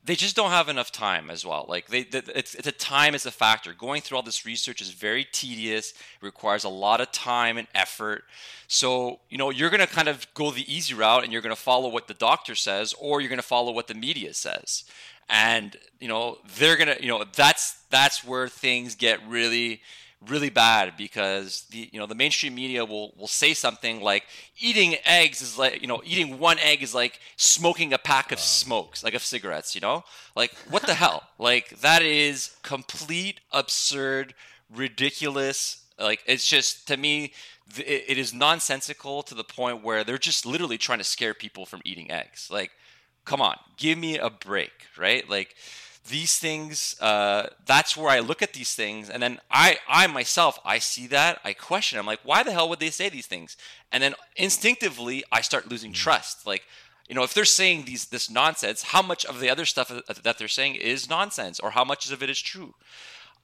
they just don't have enough time as well. Like they, it's, it's a time is a factor. Going through all this research is very tedious. Requires a lot of time and effort. So you know you're going to kind of go the easy route, and you're going to follow what the doctor says, or you're going to follow what the media says. And you know they're gonna, you know that's that's where things get really really bad because the you know the mainstream media will will say something like eating eggs is like you know eating one egg is like smoking a pack of smokes like of cigarettes you know like what the hell like that is complete absurd ridiculous. Like it's just to me, it is nonsensical to the point where they're just literally trying to scare people from eating eggs. Like, come on, give me a break, right? Like these things uh, that's where i look at these things and then i i myself i see that i question i'm like why the hell would they say these things? And then instinctively i start losing mm. trust. Like you know if they're saying these this nonsense how much of the other stuff that they're saying is nonsense or how much of it is true?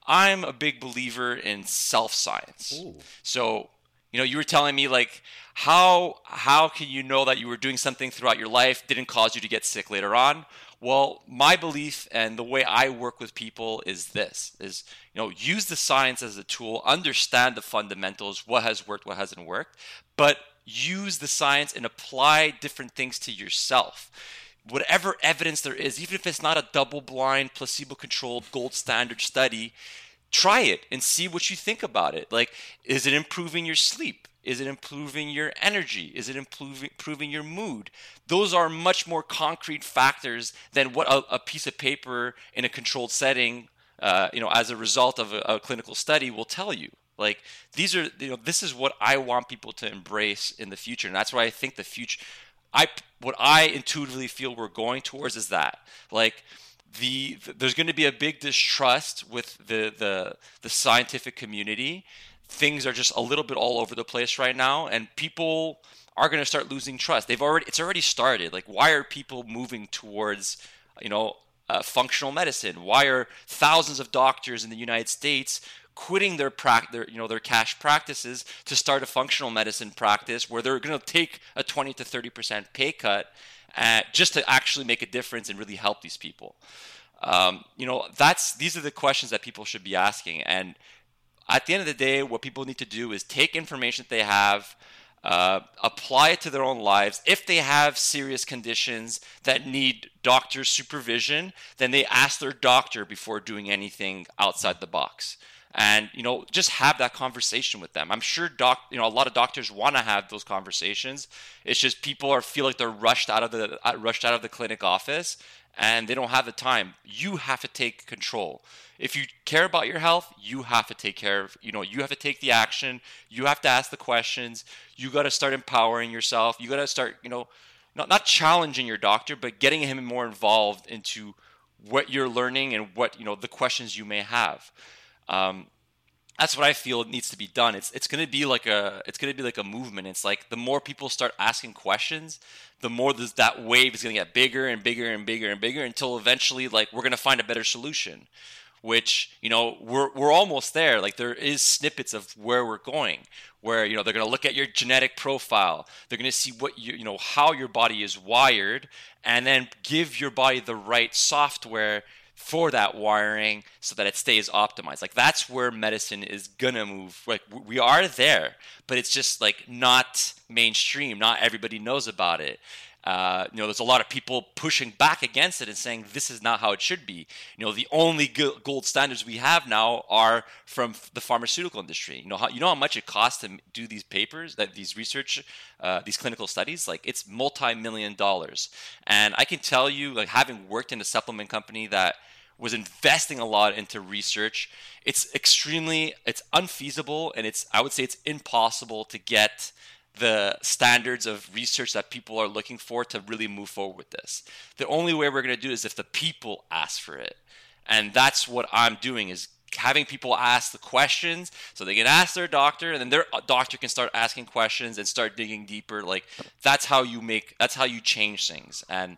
I'm a big believer in self science so you know you were telling me like how how can you know that you were doing something throughout your life didn't cause you to get sick later on well my belief and the way i work with people is this is you know use the science as a tool understand the fundamentals what has worked what hasn't worked but use the science and apply different things to yourself whatever evidence there is even if it's not a double blind placebo controlled gold standard study try it and see what you think about it. Like, is it improving your sleep? Is it improving your energy? Is it improving, improving your mood? Those are much more concrete factors than what a, a piece of paper in a controlled setting, uh, you know, as a result of a, a clinical study will tell you. Like these are, you know, this is what I want people to embrace in the future, and that's why I think the future. I what I intuitively feel we're going towards is that like the, the, there's going to be a big distrust with the, the the scientific community. Things are just a little bit all over the place right now, and people are going to start losing trust. They've already it's already started. Like, why are people moving towards you know uh, functional medicine? Why are thousands of doctors in the United States quitting their, pra- their you know their cash practices to start a functional medicine practice where they're going to take a 20 to 30 percent pay cut uh, just to actually make a difference and really help these people. Um, you know, that's these are the questions that people should be asking. And at the end of the day, what people need to do is take information that they have, uh, apply it to their own lives. If they have serious conditions that need doctor's supervision, then they ask their doctor before doing anything outside the box. And you know just have that conversation with them. I'm sure doc you know a lot of doctors want to have those conversations. It's just people are feel like they're rushed out of the rushed out of the clinic office and they don't have the time. You have to take control. If you care about your health you have to take care of you know you have to take the action. You have to ask the questions. You got to start empowering yourself. You got to start you know not, not challenging your doctor but getting him more involved into what you're learning and what you know the questions you may have. Um, that's what I feel needs to be done. It's it's to be like a it's to be like a movement. It's like the more people start asking questions, the more this, that wave is to get bigger and bigger and bigger and bigger until eventually like we're to find a better solution. Which you know we're we're almost there. Like there is snippets of where we're going, where you know they're to look at your genetic profile. They're to see what you you know how your body is wired, and then give your body the right software for that wiring so that it stays optimized. Like that's where medicine is gonna move. Like we are there, but it's just like not mainstream. Not everybody knows about it. Uh, you know, there's a lot of people pushing back against it and saying this is not how it should be. You know, the only gold standards we have now are from the pharmaceutical industry. You know, how, you know how much it costs to do these papers, that these research, uh, these clinical studies. Like it's multi-million dollars. And I can tell you, like having worked in a supplement company that was investing a lot into research, it's extremely, it's unfeasible, and it's I would say it's impossible to get the standards of research that people are looking for to really move forward with this. The only way we're going to do is if the people ask for it. And that's what I'm doing is having people ask the questions so they can ask their doctor and then their doctor can start asking questions and start digging deeper like that's how you make that's how you change things and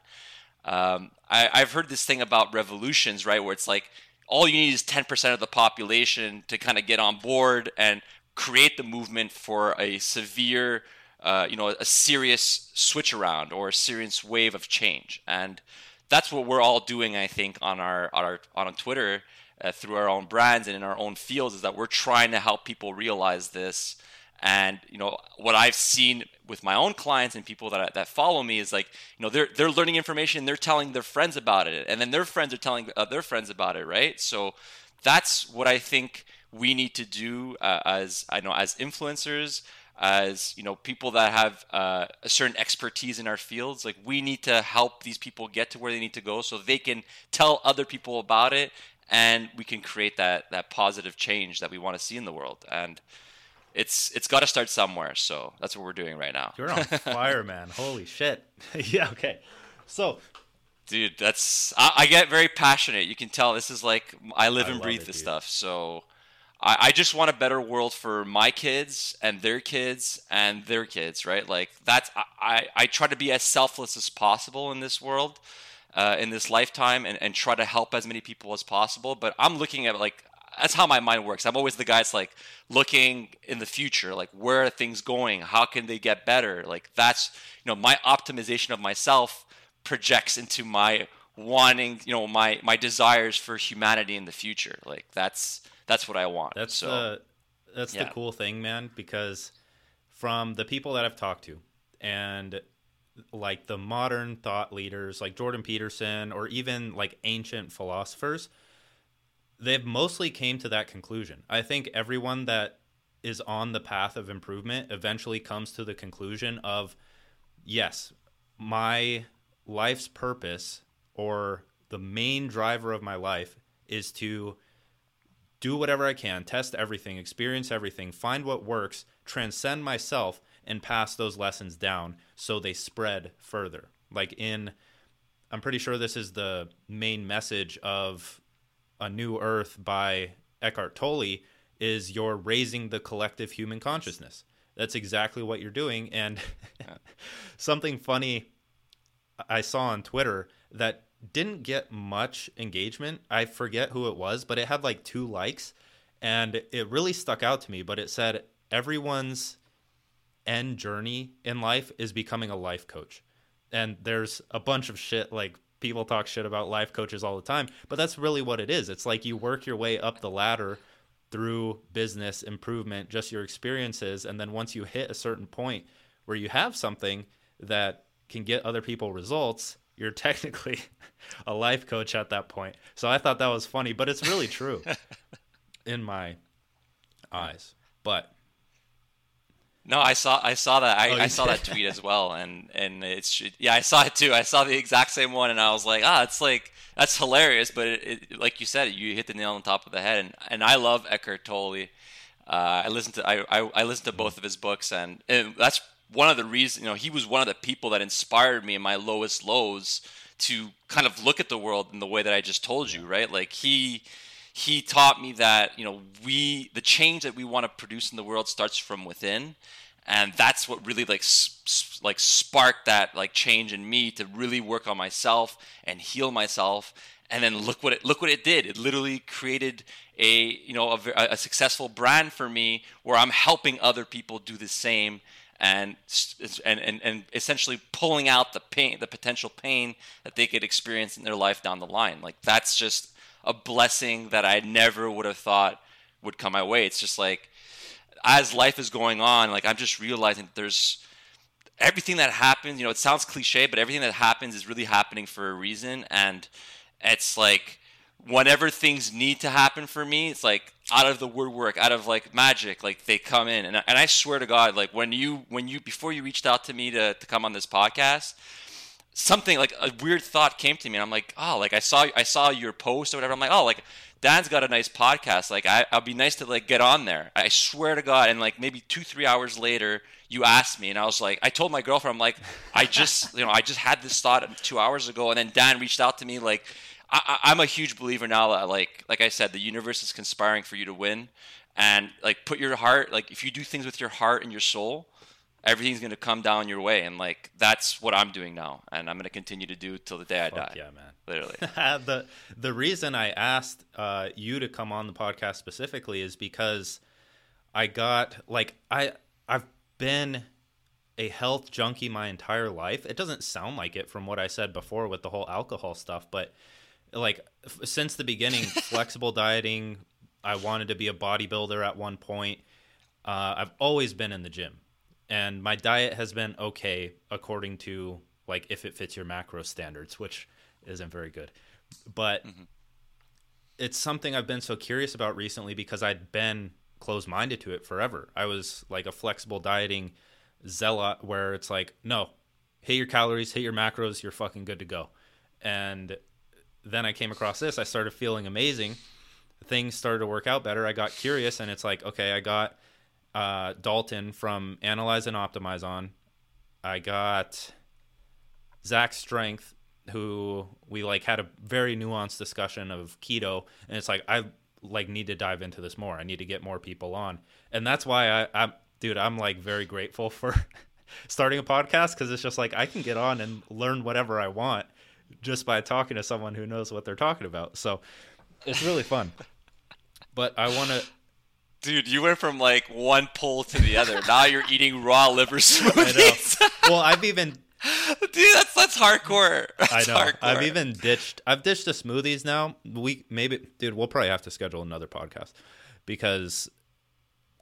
um, I, i've heard this thing about revolutions right where it's like all you need is 10% of the population to kind of get on board and create the movement for a severe, uh, you know, a serious switch around or a serious wave of change. And that's what we're all doing, I think, on our on our on Twitter uh, through our own brands and in our own fields is that we're trying to help people realize this. And you know what I've seen with my own clients and people that that follow me is like you know they're they're learning information, they're telling their friends about it, and then their friends are telling uh, their friends about it, right? So that's what I think we need to do uh, as I know as influencers, as you know people that have uh, a certain expertise in our fields. Like we need to help these people get to where they need to go, so they can tell other people about it and we can create that that positive change that we want to see in the world. And it's it's got to start somewhere. So that's what we're doing right now. You're on fire, man. Holy shit. yeah. Okay. So, dude, that's I, I, get very passionate. You can tell this is like I live I and breathe it, this dude. stuff. So. I, I just want a better world for my kids and their kids and their kids, right? Like that's I, I try to be as selfless as possible in this world, uh, in this lifetime, and, and try to help as many people as possible. But I'm looking at like that's how my mind works. I'm always the guy that's like looking in the future, like where are things going? How can they get better? Like that's you know my optimization of myself projects into my wanting, you know, my my desires for humanity in the future. Like that's that's what I want. That's so, the that's yeah. the cool thing, man. Because from the people that I've talked to, and like the modern thought leaders, like Jordan Peterson, or even like ancient philosophers they've mostly came to that conclusion. I think everyone that is on the path of improvement eventually comes to the conclusion of yes, my life's purpose or the main driver of my life is to do whatever I can, test everything, experience everything, find what works, transcend myself, and pass those lessons down so they spread further. Like in, I'm pretty sure this is the main message of a New Earth by Eckhart Tolle is you're raising the collective human consciousness. That's exactly what you're doing. And something funny I saw on Twitter that didn't get much engagement. I forget who it was, but it had like two likes. And it really stuck out to me. But it said, everyone's end journey in life is becoming a life coach. And there's a bunch of shit like people talk shit about life coaches all the time, but that's really what it is. It's like you work your way up the ladder through business improvement, just your experiences, and then once you hit a certain point where you have something that can get other people results, you're technically a life coach at that point. So I thought that was funny, but it's really true in my eyes. But no, I saw I saw that I, oh, I saw that tweet as well, and and it's yeah I saw it too. I saw the exact same one, and I was like, ah, it's like that's hilarious. But it, it, like you said, you hit the nail on the top of the head, and and I love Eckhart Tolle. Uh, I listened to I, I, I listened to both of his books, and, and that's one of the reasons. You know, he was one of the people that inspired me in my lowest lows to kind of look at the world in the way that I just told you, right? Like he he taught me that you know we the change that we want to produce in the world starts from within and that's what really like sp- like sparked that like change in me to really work on myself and heal myself and then look what it look what it did it literally created a you know a, a successful brand for me where i'm helping other people do the same and, and and and essentially pulling out the pain the potential pain that they could experience in their life down the line like that's just a blessing that I never would have thought would come my way. It's just like as life is going on, like I'm just realizing there's everything that happens, you know, it sounds cliche, but everything that happens is really happening for a reason and it's like whenever things need to happen for me, it's like out of the woodwork, out of like magic, like they come in. And, and I swear to God, like when you, when you, before you reached out to me to, to come on this podcast, something like a weird thought came to me and I'm like, oh, like I saw I saw your post or whatever. I'm like, oh, like Dan's got a nice podcast. Like I, I'll be nice to like get on there. I swear to God. And like maybe two, three hours later, you asked me, and I was like, I told my girlfriend, I'm like, I just, you know, I just had this thought two hours ago, and then Dan reached out to me. Like, I, I'm a huge believer now that, like, like I said, the universe is conspiring for you to win, and like, put your heart, like, if you do things with your heart and your soul, everything's going to come down your way. And like that's what i'm doing now. And i'm going to continue to do till the day i Fuck die. yeah man. Literally. The the reason i asked uh, you to come on the podcast specifically is because i got like i i've been a health junkie my entire life. It doesn't sound like it from what i said before with the whole alcohol stuff but like f- since the beginning flexible dieting i wanted to be a bodybuilder at one point uh, i've always been in the gym and my diet has been okay according to like if it fits your macro standards, which isn't very good. But mm-hmm. it's something I've been so curious about recently because I'd been closed minded to it forever. I was like a flexible dieting zealot where it's like, no, hit your calories, hit your macros, you're fucking good to go. And then I came across this. I started feeling amazing. Things started to work out better. I got curious, and it's like, okay, I got uh, Dalton from Analyze and Optimize on. I got Zach Strength, who we like had a very nuanced discussion of keto, and it's like I like need to dive into this more. I need to get more people on, and that's why I, I'm, dude, I'm like very grateful for starting a podcast because it's just like I can get on and learn whatever I want just by talking to someone who knows what they're talking about. So it's really fun. but I want to. Dude, you went from like one pole to the other. now you're eating raw liver smoothies. well, I've even. Dude, that's that's hardcore. That's I know. Hardcore. I've even ditched. I've ditched the smoothies now. We maybe, dude. We'll probably have to schedule another podcast because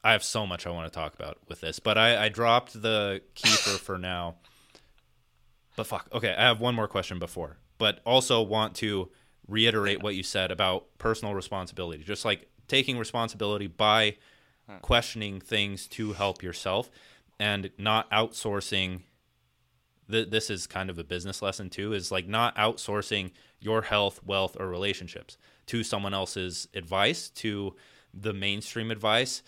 I have so much I want to talk about with this. But I, I dropped the kefir for now. But fuck. Okay, I have one more question before. But also want to reiterate what you said about personal responsibility. Just like taking responsibility by hmm. questioning things to help yourself and not outsourcing th- this is kind of a business lesson too is like not outsourcing your health wealth or relationships to someone else's advice to the mainstream advice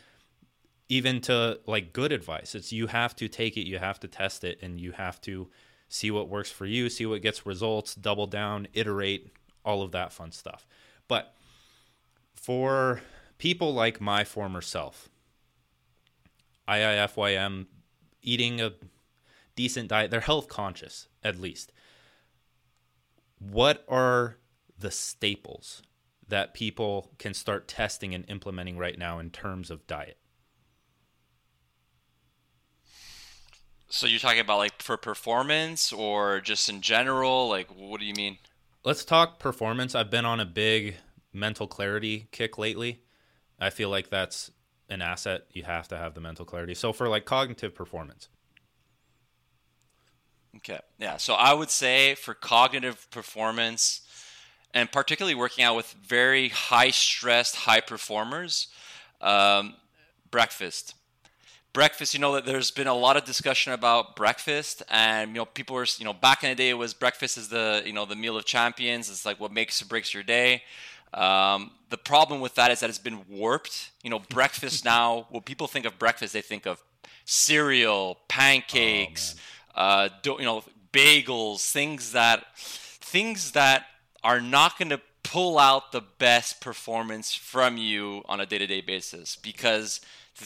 even to like good advice it's you have to take it you have to test it and you have to see what works for you see what gets results double down iterate all of that fun stuff. But for people like my former self iifym eating a decent diet they're health conscious at least. What are the staples that people can start testing and implementing right now in terms of diet So you're talking about like for performance or just in general? Like, what do you mean? Let's talk performance. I've been on a big mental clarity kick lately. I feel like that's an asset. You have to have the mental clarity. So for like cognitive performance. Okay. Yeah. So I would say for cognitive performance, and particularly working out with very high stressed high performers, um, breakfast breakfast you know that there's been a lot of discussion about breakfast and you know people were you know back in the day it was breakfast is the you know the meal of champions. It's like what makes or breaks your day. Um, the problem with that is that it's been warped. You know breakfast now when people think of breakfast they think of cereal pancakes oh, uh, you know bagels things that things that are not going to pull out the best performance from you on a day-to-day basis because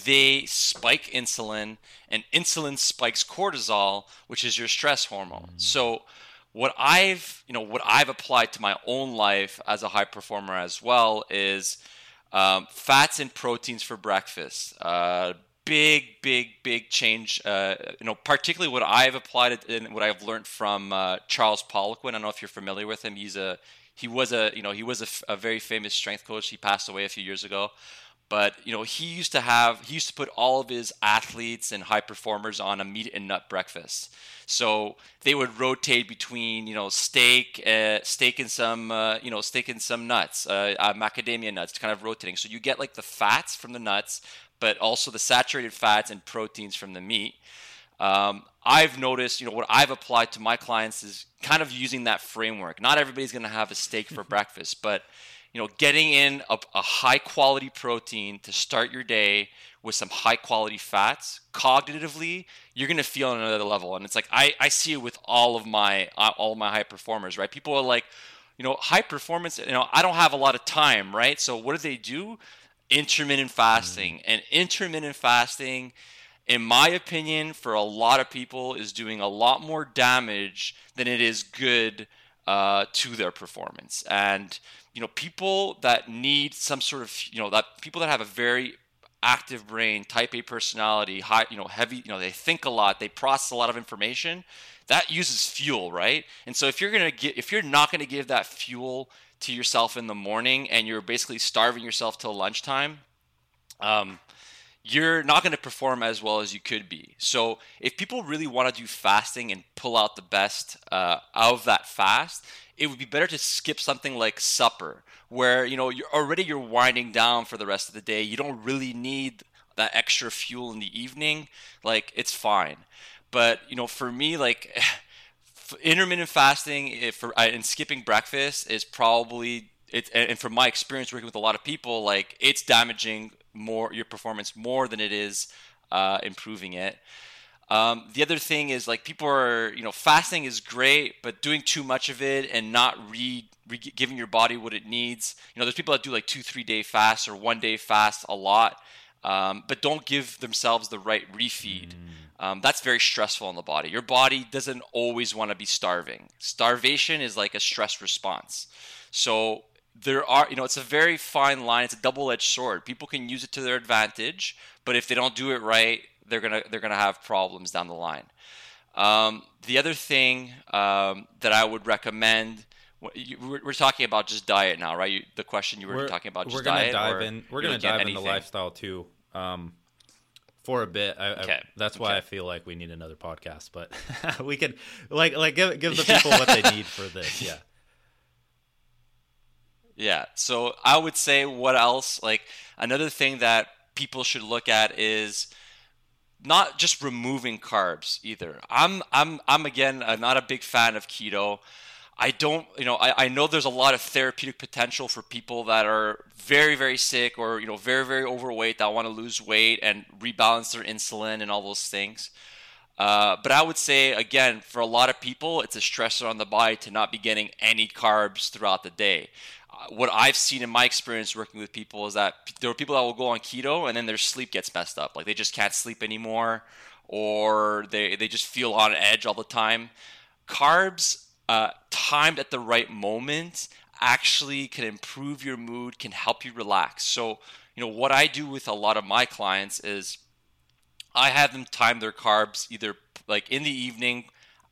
they spike insulin, and insulin spikes cortisol, which is your stress hormone. Mm. So what I've you know what I've applied to my own life as a high performer as well is um, fats and proteins for breakfast. Uh, big, big, big change. Uh, you know, particularly what I've applied and what I've learned from uh, Charles Poliquin. I don't know if you're familiar with him. He's a he was a you know he was a, a very famous strength coach. He passed away a few years ago. But you know, he used to have he used to put all of his athletes and high performers on a meat and nut breakfast. So they would rotate between you know steak, uh, steak and some uh, you know steak and some nuts, uh, uh, macadamia nuts, kind of rotating. So you get like the fats from the nuts, but also the saturated fats and proteins from the meat. Um, I've noticed, you know, what I've applied to my clients is kind of using that framework. Not everybody's going to have a steak for breakfast, but you know, getting in a, a, high quality protein to start your day with some high quality fats, cognitively, you're gonna feel on another level. And it's like I, I see it with all of my uh, all of my high performers, right? People are like, you know, high performance. You know, I don't have a lot of time, right? So what do they do? Intermittent fasting, mm-hmm. and intermittent fasting in my opinion, for a lot of people, is doing a lot more damage than it is good uh, to their performance. And you know, people that need some sort of, you know, that people that have a very active brain, type A personality, high, you know, heavy, you know, they think a lot, they process a lot of information. That uses fuel, right? And so if you're gonna get, if you're not gonna give that fuel to yourself in the morning, and you're basically starving yourself till lunchtime, um, you're not going to perform as well as you could be. So, if people really want to do fasting and pull out the best uh, of that fast, it would be better to skip something like supper, where you know you're already you're winding down for the rest of the day. You don't really need that extra fuel in the evening. Like it's fine, but you know, for me, like intermittent fasting for, uh, and skipping breakfast is probably it. And from my experience working with a lot of people, like it's damaging more your performance more than it is uh, improving it. Um, the other thing is like people are, you know, fasting is great, but doing too much of it and not re, re giving your body what it needs. You know, there's people that do like two, three day fast or one day fast a lot, um, but don't give themselves the right refeed. Mm. Um, that's very stressful on the body. Your body doesn't always want to be starving. Starvation is like a stress response. So there are, you know, it's a very fine line. It's a double edged sword. People can use it to their advantage, but if they don't do it right, they're gonna they're gonna have problems down the line. Um, the other thing um, that I would recommend. We're, talking about just diet now, right? You, the question you were we're, talking about just we're gonna diet. Dive in, we're going to dive into lifestyle too um, for a bit. I, okay. I, that's why okay. I feel like we need another podcast, but we could like like give give the people what they need for this. Yeah. Yeah. So I would say what else? Like another thing that people should look at is not just removing carbs either. I'm I'm I'm again uh, not a big fan of keto. I don't, you know, I, I know there's a lot of therapeutic potential for people that are very, very sick or, you know, very, very overweight that want to lose weight and rebalance their insulin and all those things. Uh, but I would say, again, for a lot of people, it's a stressor on the body to not be getting any carbs throughout the day what I've seen in my experience working with people is that there are people that will go on keto and then their sleep gets messed up. Like they just can't sleep anymore or they, they just feel on edge all the time. Carbs, uh, timed at the right moment, actually can improve your mood, can help you relax. So, you know, what I do with a lot of my clients is I have them time their carbs either like in the evening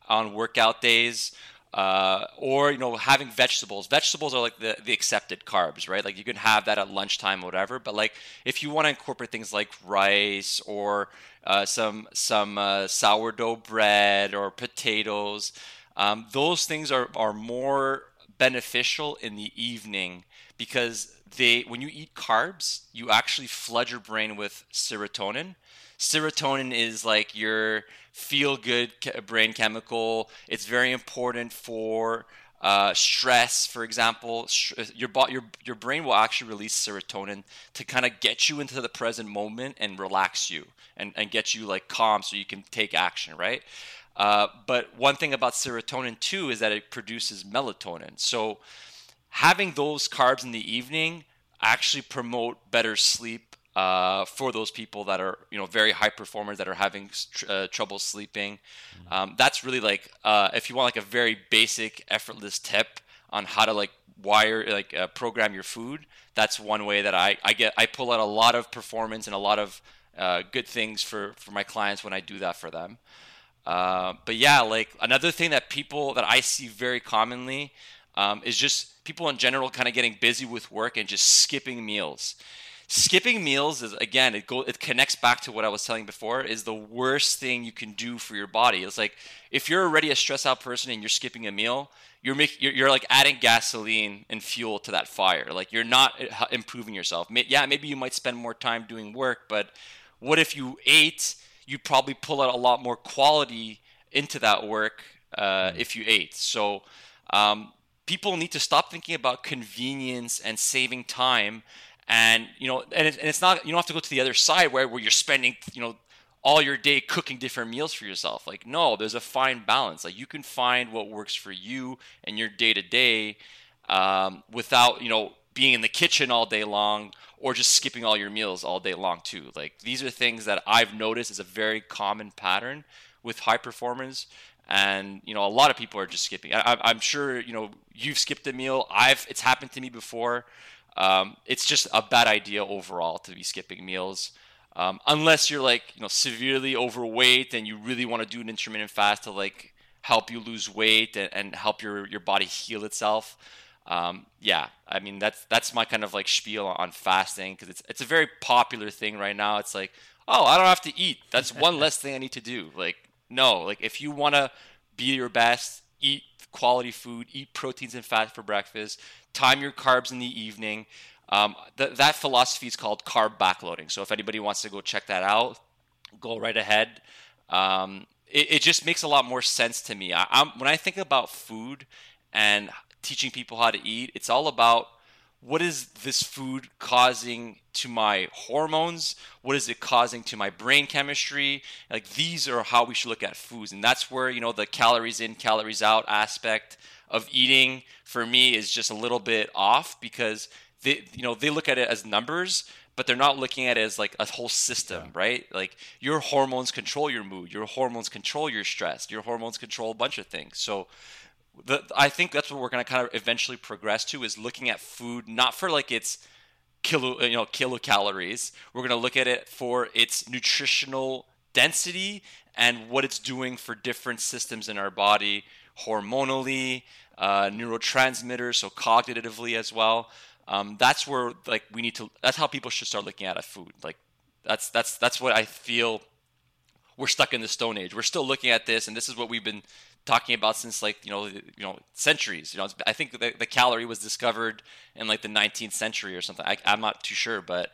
on workout days uh, or you know having vegetables. Vegetables are like the, the accepted carbs right? Like you can have that at lunchtime or whatever but like if you want to incorporate things like rice or uh, some some uh, sourdough bread or potatoes um, those things are, are more beneficial in the evening because they when you eat carbs you actually flood your brain with serotonin. Serotonin is like your feel good brain chemical. It's very important for uh, stress, for example. Your, your, your brain will actually release serotonin to kind of get you into the present moment and relax you and, and get you like calm so you can take action, right? Uh, but one thing about serotonin too is that it produces melatonin. So having those carbs in the evening actually promote better sleep uh, for those people that are you know very high performers that are having tr- uh, trouble sleeping. Mm-hmm. Um, that's really like uh, if you want like a very basic effortless tip on how to like wire like uh, program your food. That's one way that I, I get I pull out a lot of performance and a lot of uh, good things for for my clients when I do that for them. Uh, but yeah, like another thing that people that I see very commonly um, is just people in general kind of getting busy with work and just skipping meals skipping meals is again it go it connects back to what I was telling before is the worst thing you can do for your body. It's like if you're already a stressed out person and you're skipping a meal, you're making you're, you're, like adding gasoline and fuel to that fire. Like you're not uh, improving yourself. Yeah, maybe you might spend more time doing work, but what if you ate? You'd probably pull out a lot more quality into that work uh, if you ate. So. Um, people need to stop thinking about convenience and saving time and you know and, and it's not you don't have to go to the other side where, where you're spending you know all your day cooking different meals for yourself. Like no there's a fine balance. Like you can find what works for you and your day to day without you know being in the kitchen all day long or just skipping all your meals all day long too. Like these are things that i've noticed is a very common pattern with high performers. And you know a lot of people are just skipping. I, i'm sure you know you've skipped a meal. I've it's happened to me before um, it's just a bad idea overall to be skipping meals. Um, unless you're like you know severely overweight and you really want to do an intermittent fast to like help you lose weight and, and help your, your body heal itself. Um, yeah, I mean that's that's my kind of like spiel on fasting because it's it's a very popular thing right now. It's like, oh, I don't have to eat. That's one less thing I need to do. Like, no, like if you want to be your best, eat quality food, eat proteins and fat for breakfast, time your carbs in the evening. Um, th- that philosophy is called carb backloading. So if anybody wants to go check that out, go right ahead. Um, it, it just makes a lot more sense to me. I, when I think about food and teaching people how to eat, it's all about what is this food causing to my hormones? What is it causing to my brain chemistry? Like these are how we should look at foods. And that's where you know the calories in calories out aspect of eating for me is just a little bit off because they you know they look at it as numbers but they're not looking at it as like a whole system yeah. right? Like your hormones control your mood. Your hormones control your stress. Your hormones control a bunch of things. So the, I think that's what we're going to kind of eventually progress to is looking at food not for like its kilo you know kilocalories. We're going to look at it for its nutritional density and what it's doing for different systems in our body, hormonally, uh, neurotransmitters, so cognitively as well. Um, that's where like we need to. That's how people should start looking at a food. Like that's that's that's what I feel. We're stuck in the Stone Age. We're still looking at this, and this is what we've been talking about since like you know you know centuries. You know, I think the, the calorie was discovered in like the 19th century or something. I, am not too sure, but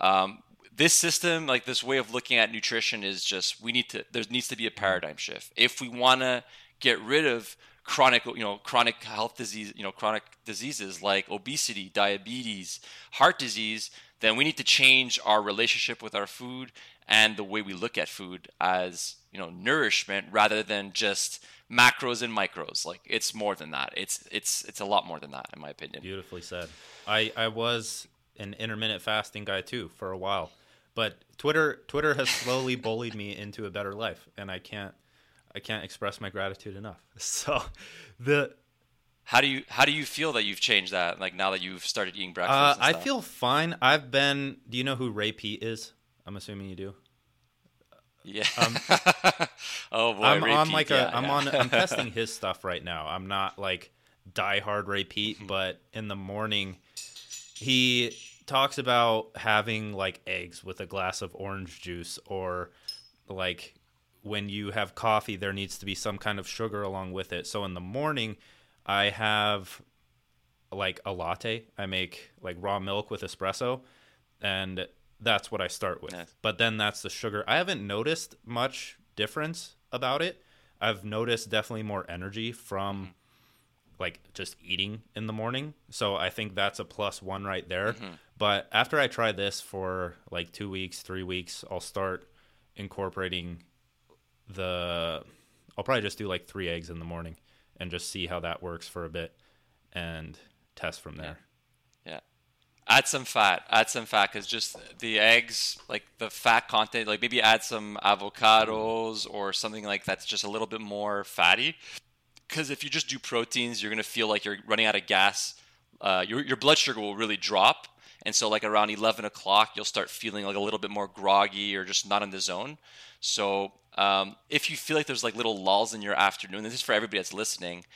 um, this system, like this way of looking at nutrition, is just we need to. There needs to be a paradigm shift if we want to get rid of chronic you know chronic health disease you know chronic diseases like obesity diabetes heart disease then we need to change our relationship with our food and the way we look at food as you know nourishment rather than just macros and micros. Like it's more than that. It's it's it's a lot more than that, in my opinion. Beautifully said. I I was an intermittent fasting guy too for a while, but Twitter Twitter has slowly bullied me into a better life, and I can't I can't express my gratitude enough. So the how do you how do you feel that you've changed that? Like now that you've started eating breakfast? Uh, I feel fine. I've been. Do you know who Ray Peat is? I'm assuming you do. Yeah. Um, oh boy, I'm like yeah, a. I'm yeah. on. I'm testing his stuff right now. I'm not like diehard Ray Peat, Mm-hmm. but in the morning, he talks about having like eggs with a glass of orange juice, or like when you have coffee, there needs to be some kind of sugar along with it. So in the morning, I have like a latte. I make like raw milk with espresso, and that's what I start with. Nice. But then that's the sugar. I haven't noticed much difference about it. I've noticed definitely more energy from mm-hmm. like just eating in the morning. So I think that's a plus one right there. Mm-hmm. But after I try this for like two weeks, three weeks, I'll start incorporating the. I'll probably just do like three eggs in the morning and just see how that works for a bit and test from there. Yeah. Add some fat. Add some fat because just the eggs, like the fat content, like maybe add some avocados or something like that's just a little bit more fatty. Because if you just do proteins, you're gonna feel like you're running out of gas. Uh, your your blood sugar will really drop, and so like around 11 o'clock, you'll start feeling like a little bit more groggy or just not in the zone. So um, if you feel like there's like little lulls in your afternoon, this is for everybody that's listening.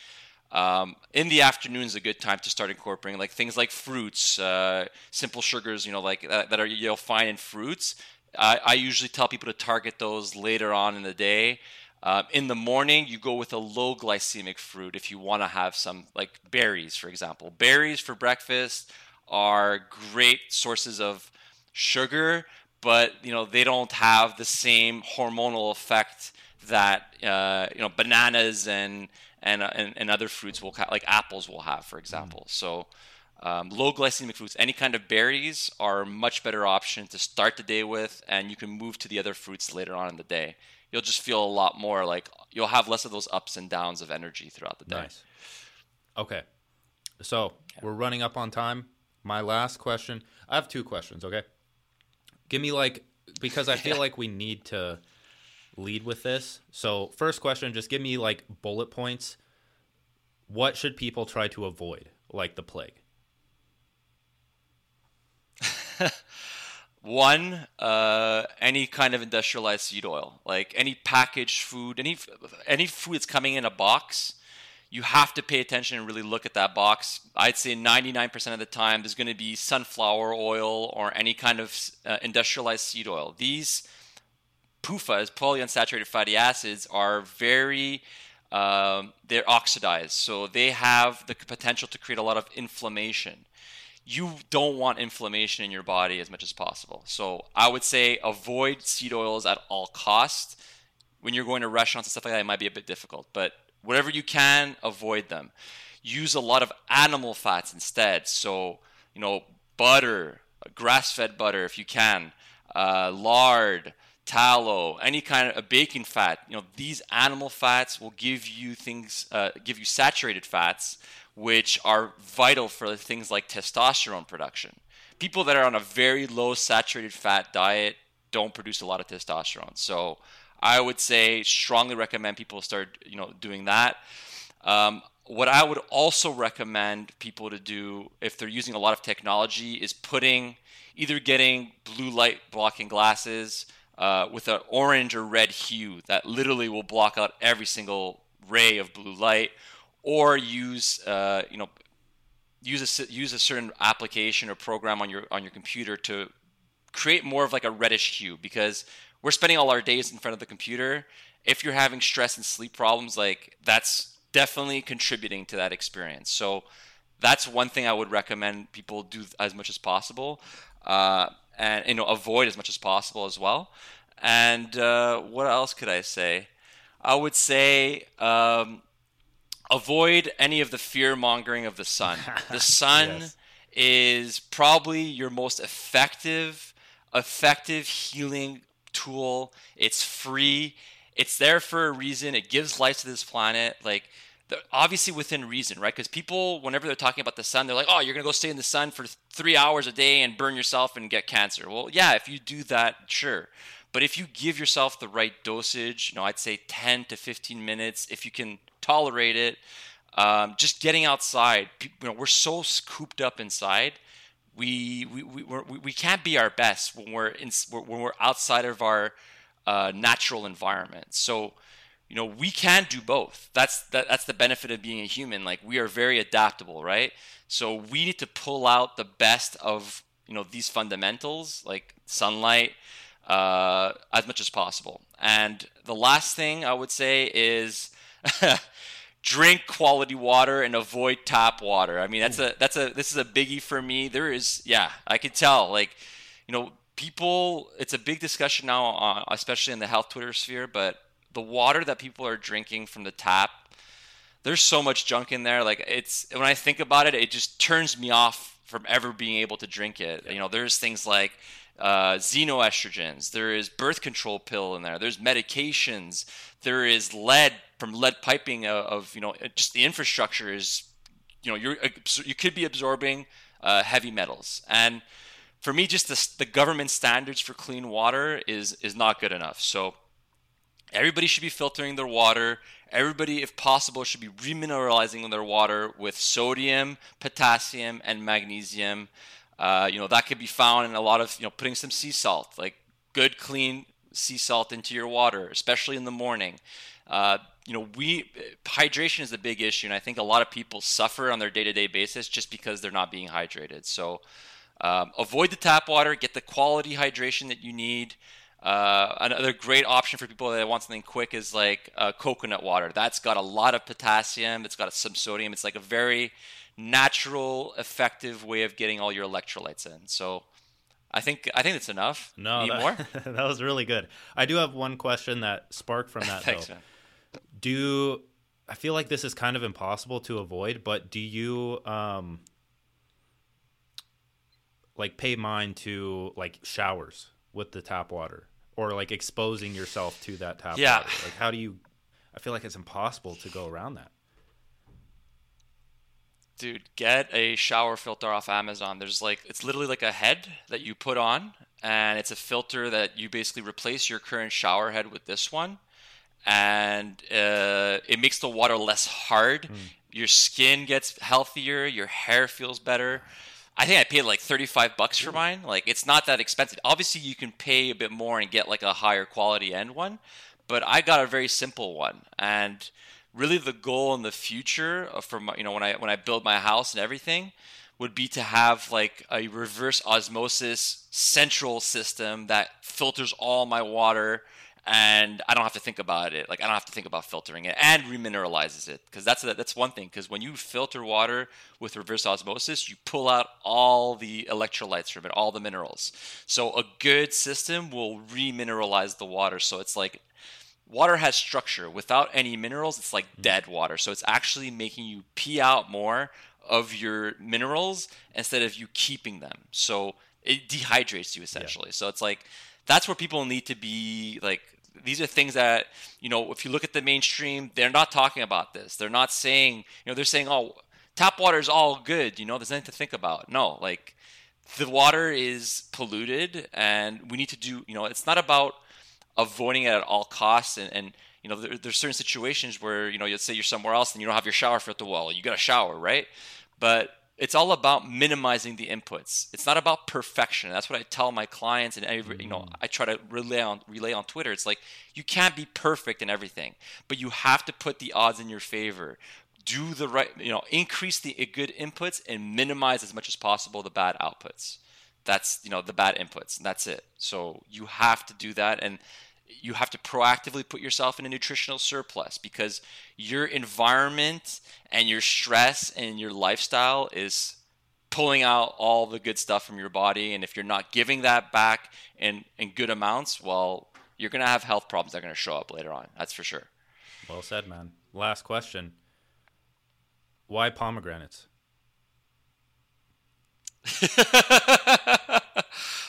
Um, in the afternoon is a good time to start incorporating like things like fruits, uh, simple sugars, you know, like uh, that are you'll find in fruits. I, I usually tell people to target those later on in the day. Um, in the morning, you go with a low glycemic fruit if you want to have some, like berries, for example. Berries for breakfast are great sources of sugar, but you know they don't have the same hormonal effect that uh, you know bananas and and, uh, and and other fruits will like apples will have, for example. So. Um, low glycemic fruits, any kind of berries are a much better option to start the day with, and you can move to the other fruits later on in the day. You'll just feel a lot more like you'll have less of those ups and downs of energy throughout the day. Nice. Okay. So we're running up on time. My last question. I have two questions, okay? Give me like because I feel like we need to lead with this. So first question, just give me like bullet points. What should people try to avoid, like the plague? One, uh, any kind of industrialized seed oil, like any packaged food, any any food that's coming in a box, you have to pay attention and really look at that box. I'd say 99% of the time, there's going to be sunflower oil or any kind of uh, industrialized seed oil. These PUFAs, polyunsaturated fatty acids, are very um, they're oxidized, so they have the potential to create a lot of inflammation you don't want inflammation in your body as much as possible. So I would say avoid seed oils at all costs. when you're going to restaurants and stuff like that, it might be a bit difficult. But whatever you can, avoid them. Use a lot of animal fats instead. So, you know, butter, grass fed butter if you can, uh, lard, tallow, any kind of a baking fat. You know, these animal fats will give you things, uh, give you saturated fats, which are vital for things like testosterone production. People that are on a very low saturated fat diet don't produce a lot of testosterone. So I would say strongly recommend people start, you know, doing that. Um, what I would also recommend people to do if they're using a lot of technology is putting either getting blue light blocking glasses uh, with an orange or red hue that literally will block out every single ray of blue light, or use uh, you know use a use a certain application or program on your on your computer to create more of like a reddish hue because we're spending all our days in front of the computer. If you're having stress and sleep problems, like that's definitely contributing to that experience. So that's one thing I would recommend people do as much as possible, uh, and you know avoid as much as possible as well. And uh, what else could I say? I would say um, avoid any of the fear mongering of the sun. The sun yes. is probably your most effective, effective healing tool. It's free. It's there for a reason. It gives life to this planet. Like obviously within reason, right? Because people, whenever they're talking about the sun, they're like, "Oh, you're gonna go stay in the sun for three hours a day and burn yourself and get cancer." Well, yeah, if you do that, sure. But if you give yourself the right dosage, you know, I'd say 10 to 15 minutes, if you can tolerate it, um, just getting outside. You know, we're so cooped up inside. We we, we, we, we can't be our best when we're in, when we're outside of our uh, natural environment. So you know we can do both. That's that, that's the benefit of being a human. Like we are very adaptable right? So we need to pull out the best of you know these fundamentals like sunlight uh, as much as possible. And the last thing i would say is drink quality water and avoid tap water. I mean that's a that's a this is a biggie for me. There is yeah i could tell. Like you know people it's a big discussion now uh, especially in the health twitter sphere but the water that people are drinking from the tap, there's so much junk in there. Like it's when I think about it, it just turns me off from ever being able to drink it. You know, there's things like uh, xenoestrogens. There is birth control pill in there. There's medications. There is lead from lead piping of, of you know just the infrastructure is you know you're you could be absorbing uh, heavy metals and for me just the, the government standards for clean water is is not good enough so Everybody should be filtering their water. Everybody, if possible, should be remineralizing their water with sodium, potassium, and magnesium. Uh, you know that could be found in a lot of you know putting some sea salt, like good clean sea salt into your water, especially in the morning. Uh, you know, we hydration is a big issue, and I think a lot of people suffer on their day-to-day basis just because they're not being hydrated. So, um, avoid the tap water. Get the quality hydration that you need. Uh, another great option for people that want something quick is like uh, coconut water. That's got a lot of potassium. It's got some sodium. It's like a very natural, effective way of getting all your electrolytes in. So I think I think that's enough. No, Need that, more? that was really good. I do have one question that sparked from that. Thanks, though. man. Do I feel like this is kind of impossible to avoid? But do you um like pay mind to like showers? With the tap water or like exposing yourself to that tap yeah. water? Like how do you I feel like it's impossible to go around that. Dude, get a shower filter off Amazon. There's like it's literally like a head that you put on and it's a filter that you basically replace your current shower head with this one and uh, it makes the water less hard. Mm. Your skin gets healthier, your hair feels better. I think I paid like 35 bucks for mine. Like it's not that expensive. Obviously, you can pay a bit more and get like a higher quality end one, but I got a very simple one. And really, the goal in the future uh, for my, you know when I when I build my house and everything would be to have like a reverse osmosis central system that filters all my water and I don't have to think about it. Like I don't have to think about filtering it and remineralizes it because that's that's one thing. Because when you filter water with reverse osmosis, you pull out all the electrolytes from it, all the minerals. So a good system will remineralize the water. So it's like water has structure. Without any minerals, it's like mm. dead water. So it's actually making you pee out more of your minerals instead of you keeping them. So it dehydrates you essentially. Yeah. So it's like that's where people need to be like these are things that you know if you look at the mainstream they're not talking about this. They're not saying you know they're saying oh tap water is all good you know there's nothing to think about. No like the water is polluted and we need to do you know it's not about avoiding it at all costs and, and you know there, there's certain situations where you know you'll say you're somewhere else and you don't have your shower at the wall. You got a shower right? But it's all about minimizing the inputs. It's not about perfection. That's what I tell my clients, and every, you know, mm. I try to relay on relay on Twitter. It's like you can't be perfect in everything, but you have to put the odds in your favor. Do the right, you know, increase the good inputs and minimize as much as possible the bad outputs. That's you know the bad inputs, and that's it. So you have to do that, and you have to proactively put yourself in a nutritional surplus because your environment and your stress and your lifestyle is pulling out all the good stuff from your body. And if you're not giving that back in in good amounts well you're going to have health problems that are going to show up later on. That's for sure. Well said man. Last question. Why pomegranates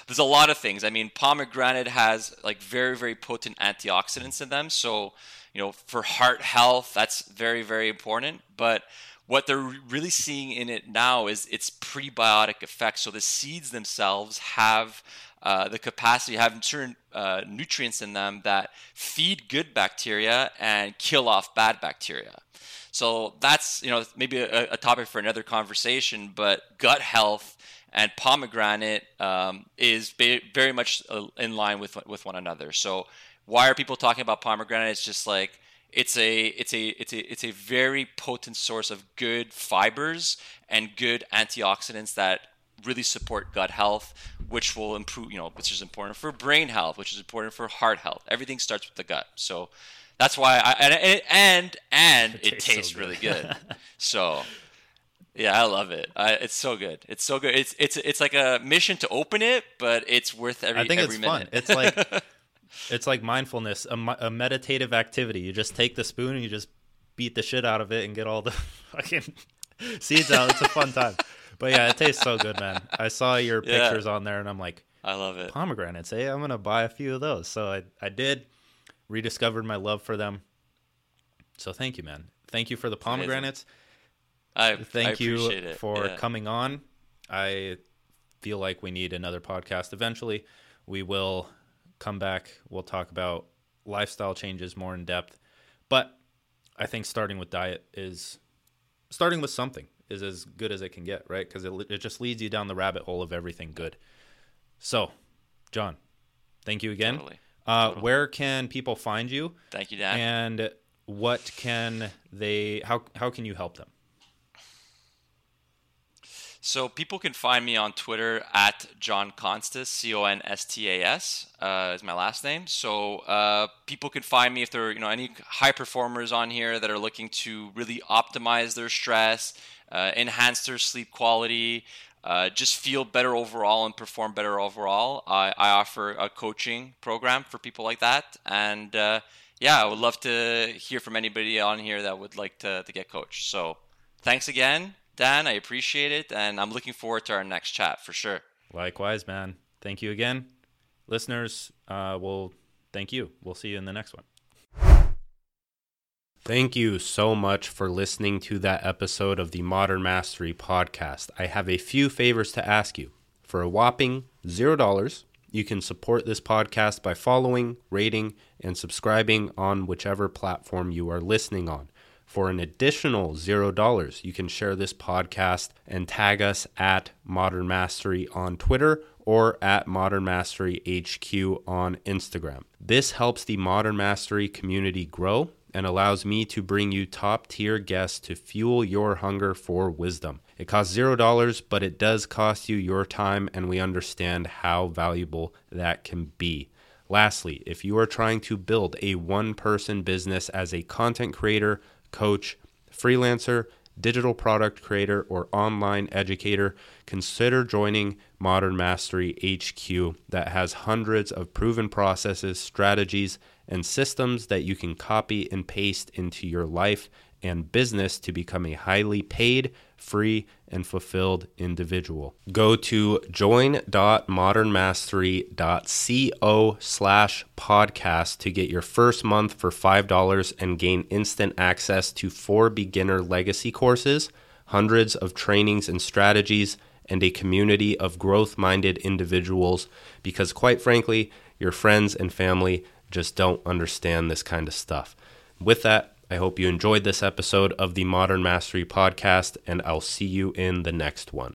there's a lot of things. I mean, pomegranate has like very very potent antioxidants in them, so you know for heart health that's very very important. But what they're really seeing in it now is its prebiotic effects. So the seeds themselves have uh, the capacity have certain uh, nutrients in them that feed good bacteria and kill off bad bacteria. So that's you know maybe a, a topic for another conversation. But gut health and pomegranate um, is ba- very much uh, in line with with one another. So why are people talking about pomegranate? It's just like it's a it's a it's a it's a very potent source of good fibers and good antioxidants that really support gut health, which will improve you know which is important for brain health, which is important for heart health. Everything starts with the gut. So that's why I and and and it, it tastes, tastes so really good. so yeah, I love it. I, it's so good. It's so good. It's it's it's like a mission to open it, but it's worth every. I think every it's minute. fun. It's like it's like mindfulness, a, a, meditative activity. You just take the spoon and you just beat the shit out of it and get all the fucking seeds out. It's a fun time. But yeah, it tastes so good, man. I saw your pictures yeah. on there, and I'm like, I love it. Pomegranates, hey, I'm gonna buy a few of those. So I I did, rediscovered my love for them. So thank you, man. Thank you for the pomegranates. Amazing I thank I you for yeah. coming on. I feel like we need another podcast eventually. We will come back. We'll talk about lifestyle changes more in depth. But I think starting with diet is starting with something is as good as it can get, right? Because it, it just leads you down the rabbit hole of everything good. So, John, thank you again. Totally. Uh, totally. Where can people find you? Thank you, Dan. And what can they? How how can you help them? So people can find me on Twitter at John Constas, C O N S T A S uh, is my last name. So uh, people can find me if there are you know any high performers on here that are looking to really optimize their stress, uh, enhance their sleep quality, uh, just feel better overall and perform better overall. I, I, offer a coaching program for people like that, and uh, yeah, I would love to hear from anybody on here that would like to, to get coached. So thanks again Dan, I appreciate it, and I'm looking forward to our next chat for sure. Likewise, man. Thank you again. Listeners, uh, we'll thank you. We'll see you in the next one. Thank you so much for listening to that episode of the Modern Mastery podcast. I have a few favors to ask you. For a whopping $0, you can support this podcast by following, rating, and subscribing on whichever platform you are listening on. For an additional $0, you can share this podcast and tag us at Modern Mastery on Twitter or at Modern Mastery HQ on Instagram. This helps the Modern Mastery community grow and allows me to bring you top tier guests to fuel your hunger for wisdom. It costs $0, but it does cost you your time, and we understand how valuable that can be. Lastly, if you are trying to build a one person business as a content creator, coach, freelancer, digital product creator, or online educator, consider joining Modern Mastery HQ that has hundreds of proven processes, strategies, and systems that you can copy and paste into your life and business to become a highly paid, free, and fulfilled individual. Go to join.modernmastery.co slash podcast to get your first month for $5 and gain instant access to four beginner legacy courses, hundreds of trainings and strategies, and a community of growth minded individuals because, quite frankly, your friends and family just don't understand this kind of stuff. With that, I hope you enjoyed this episode of the Modern Mastery Podcast, and I'll see you in the next one.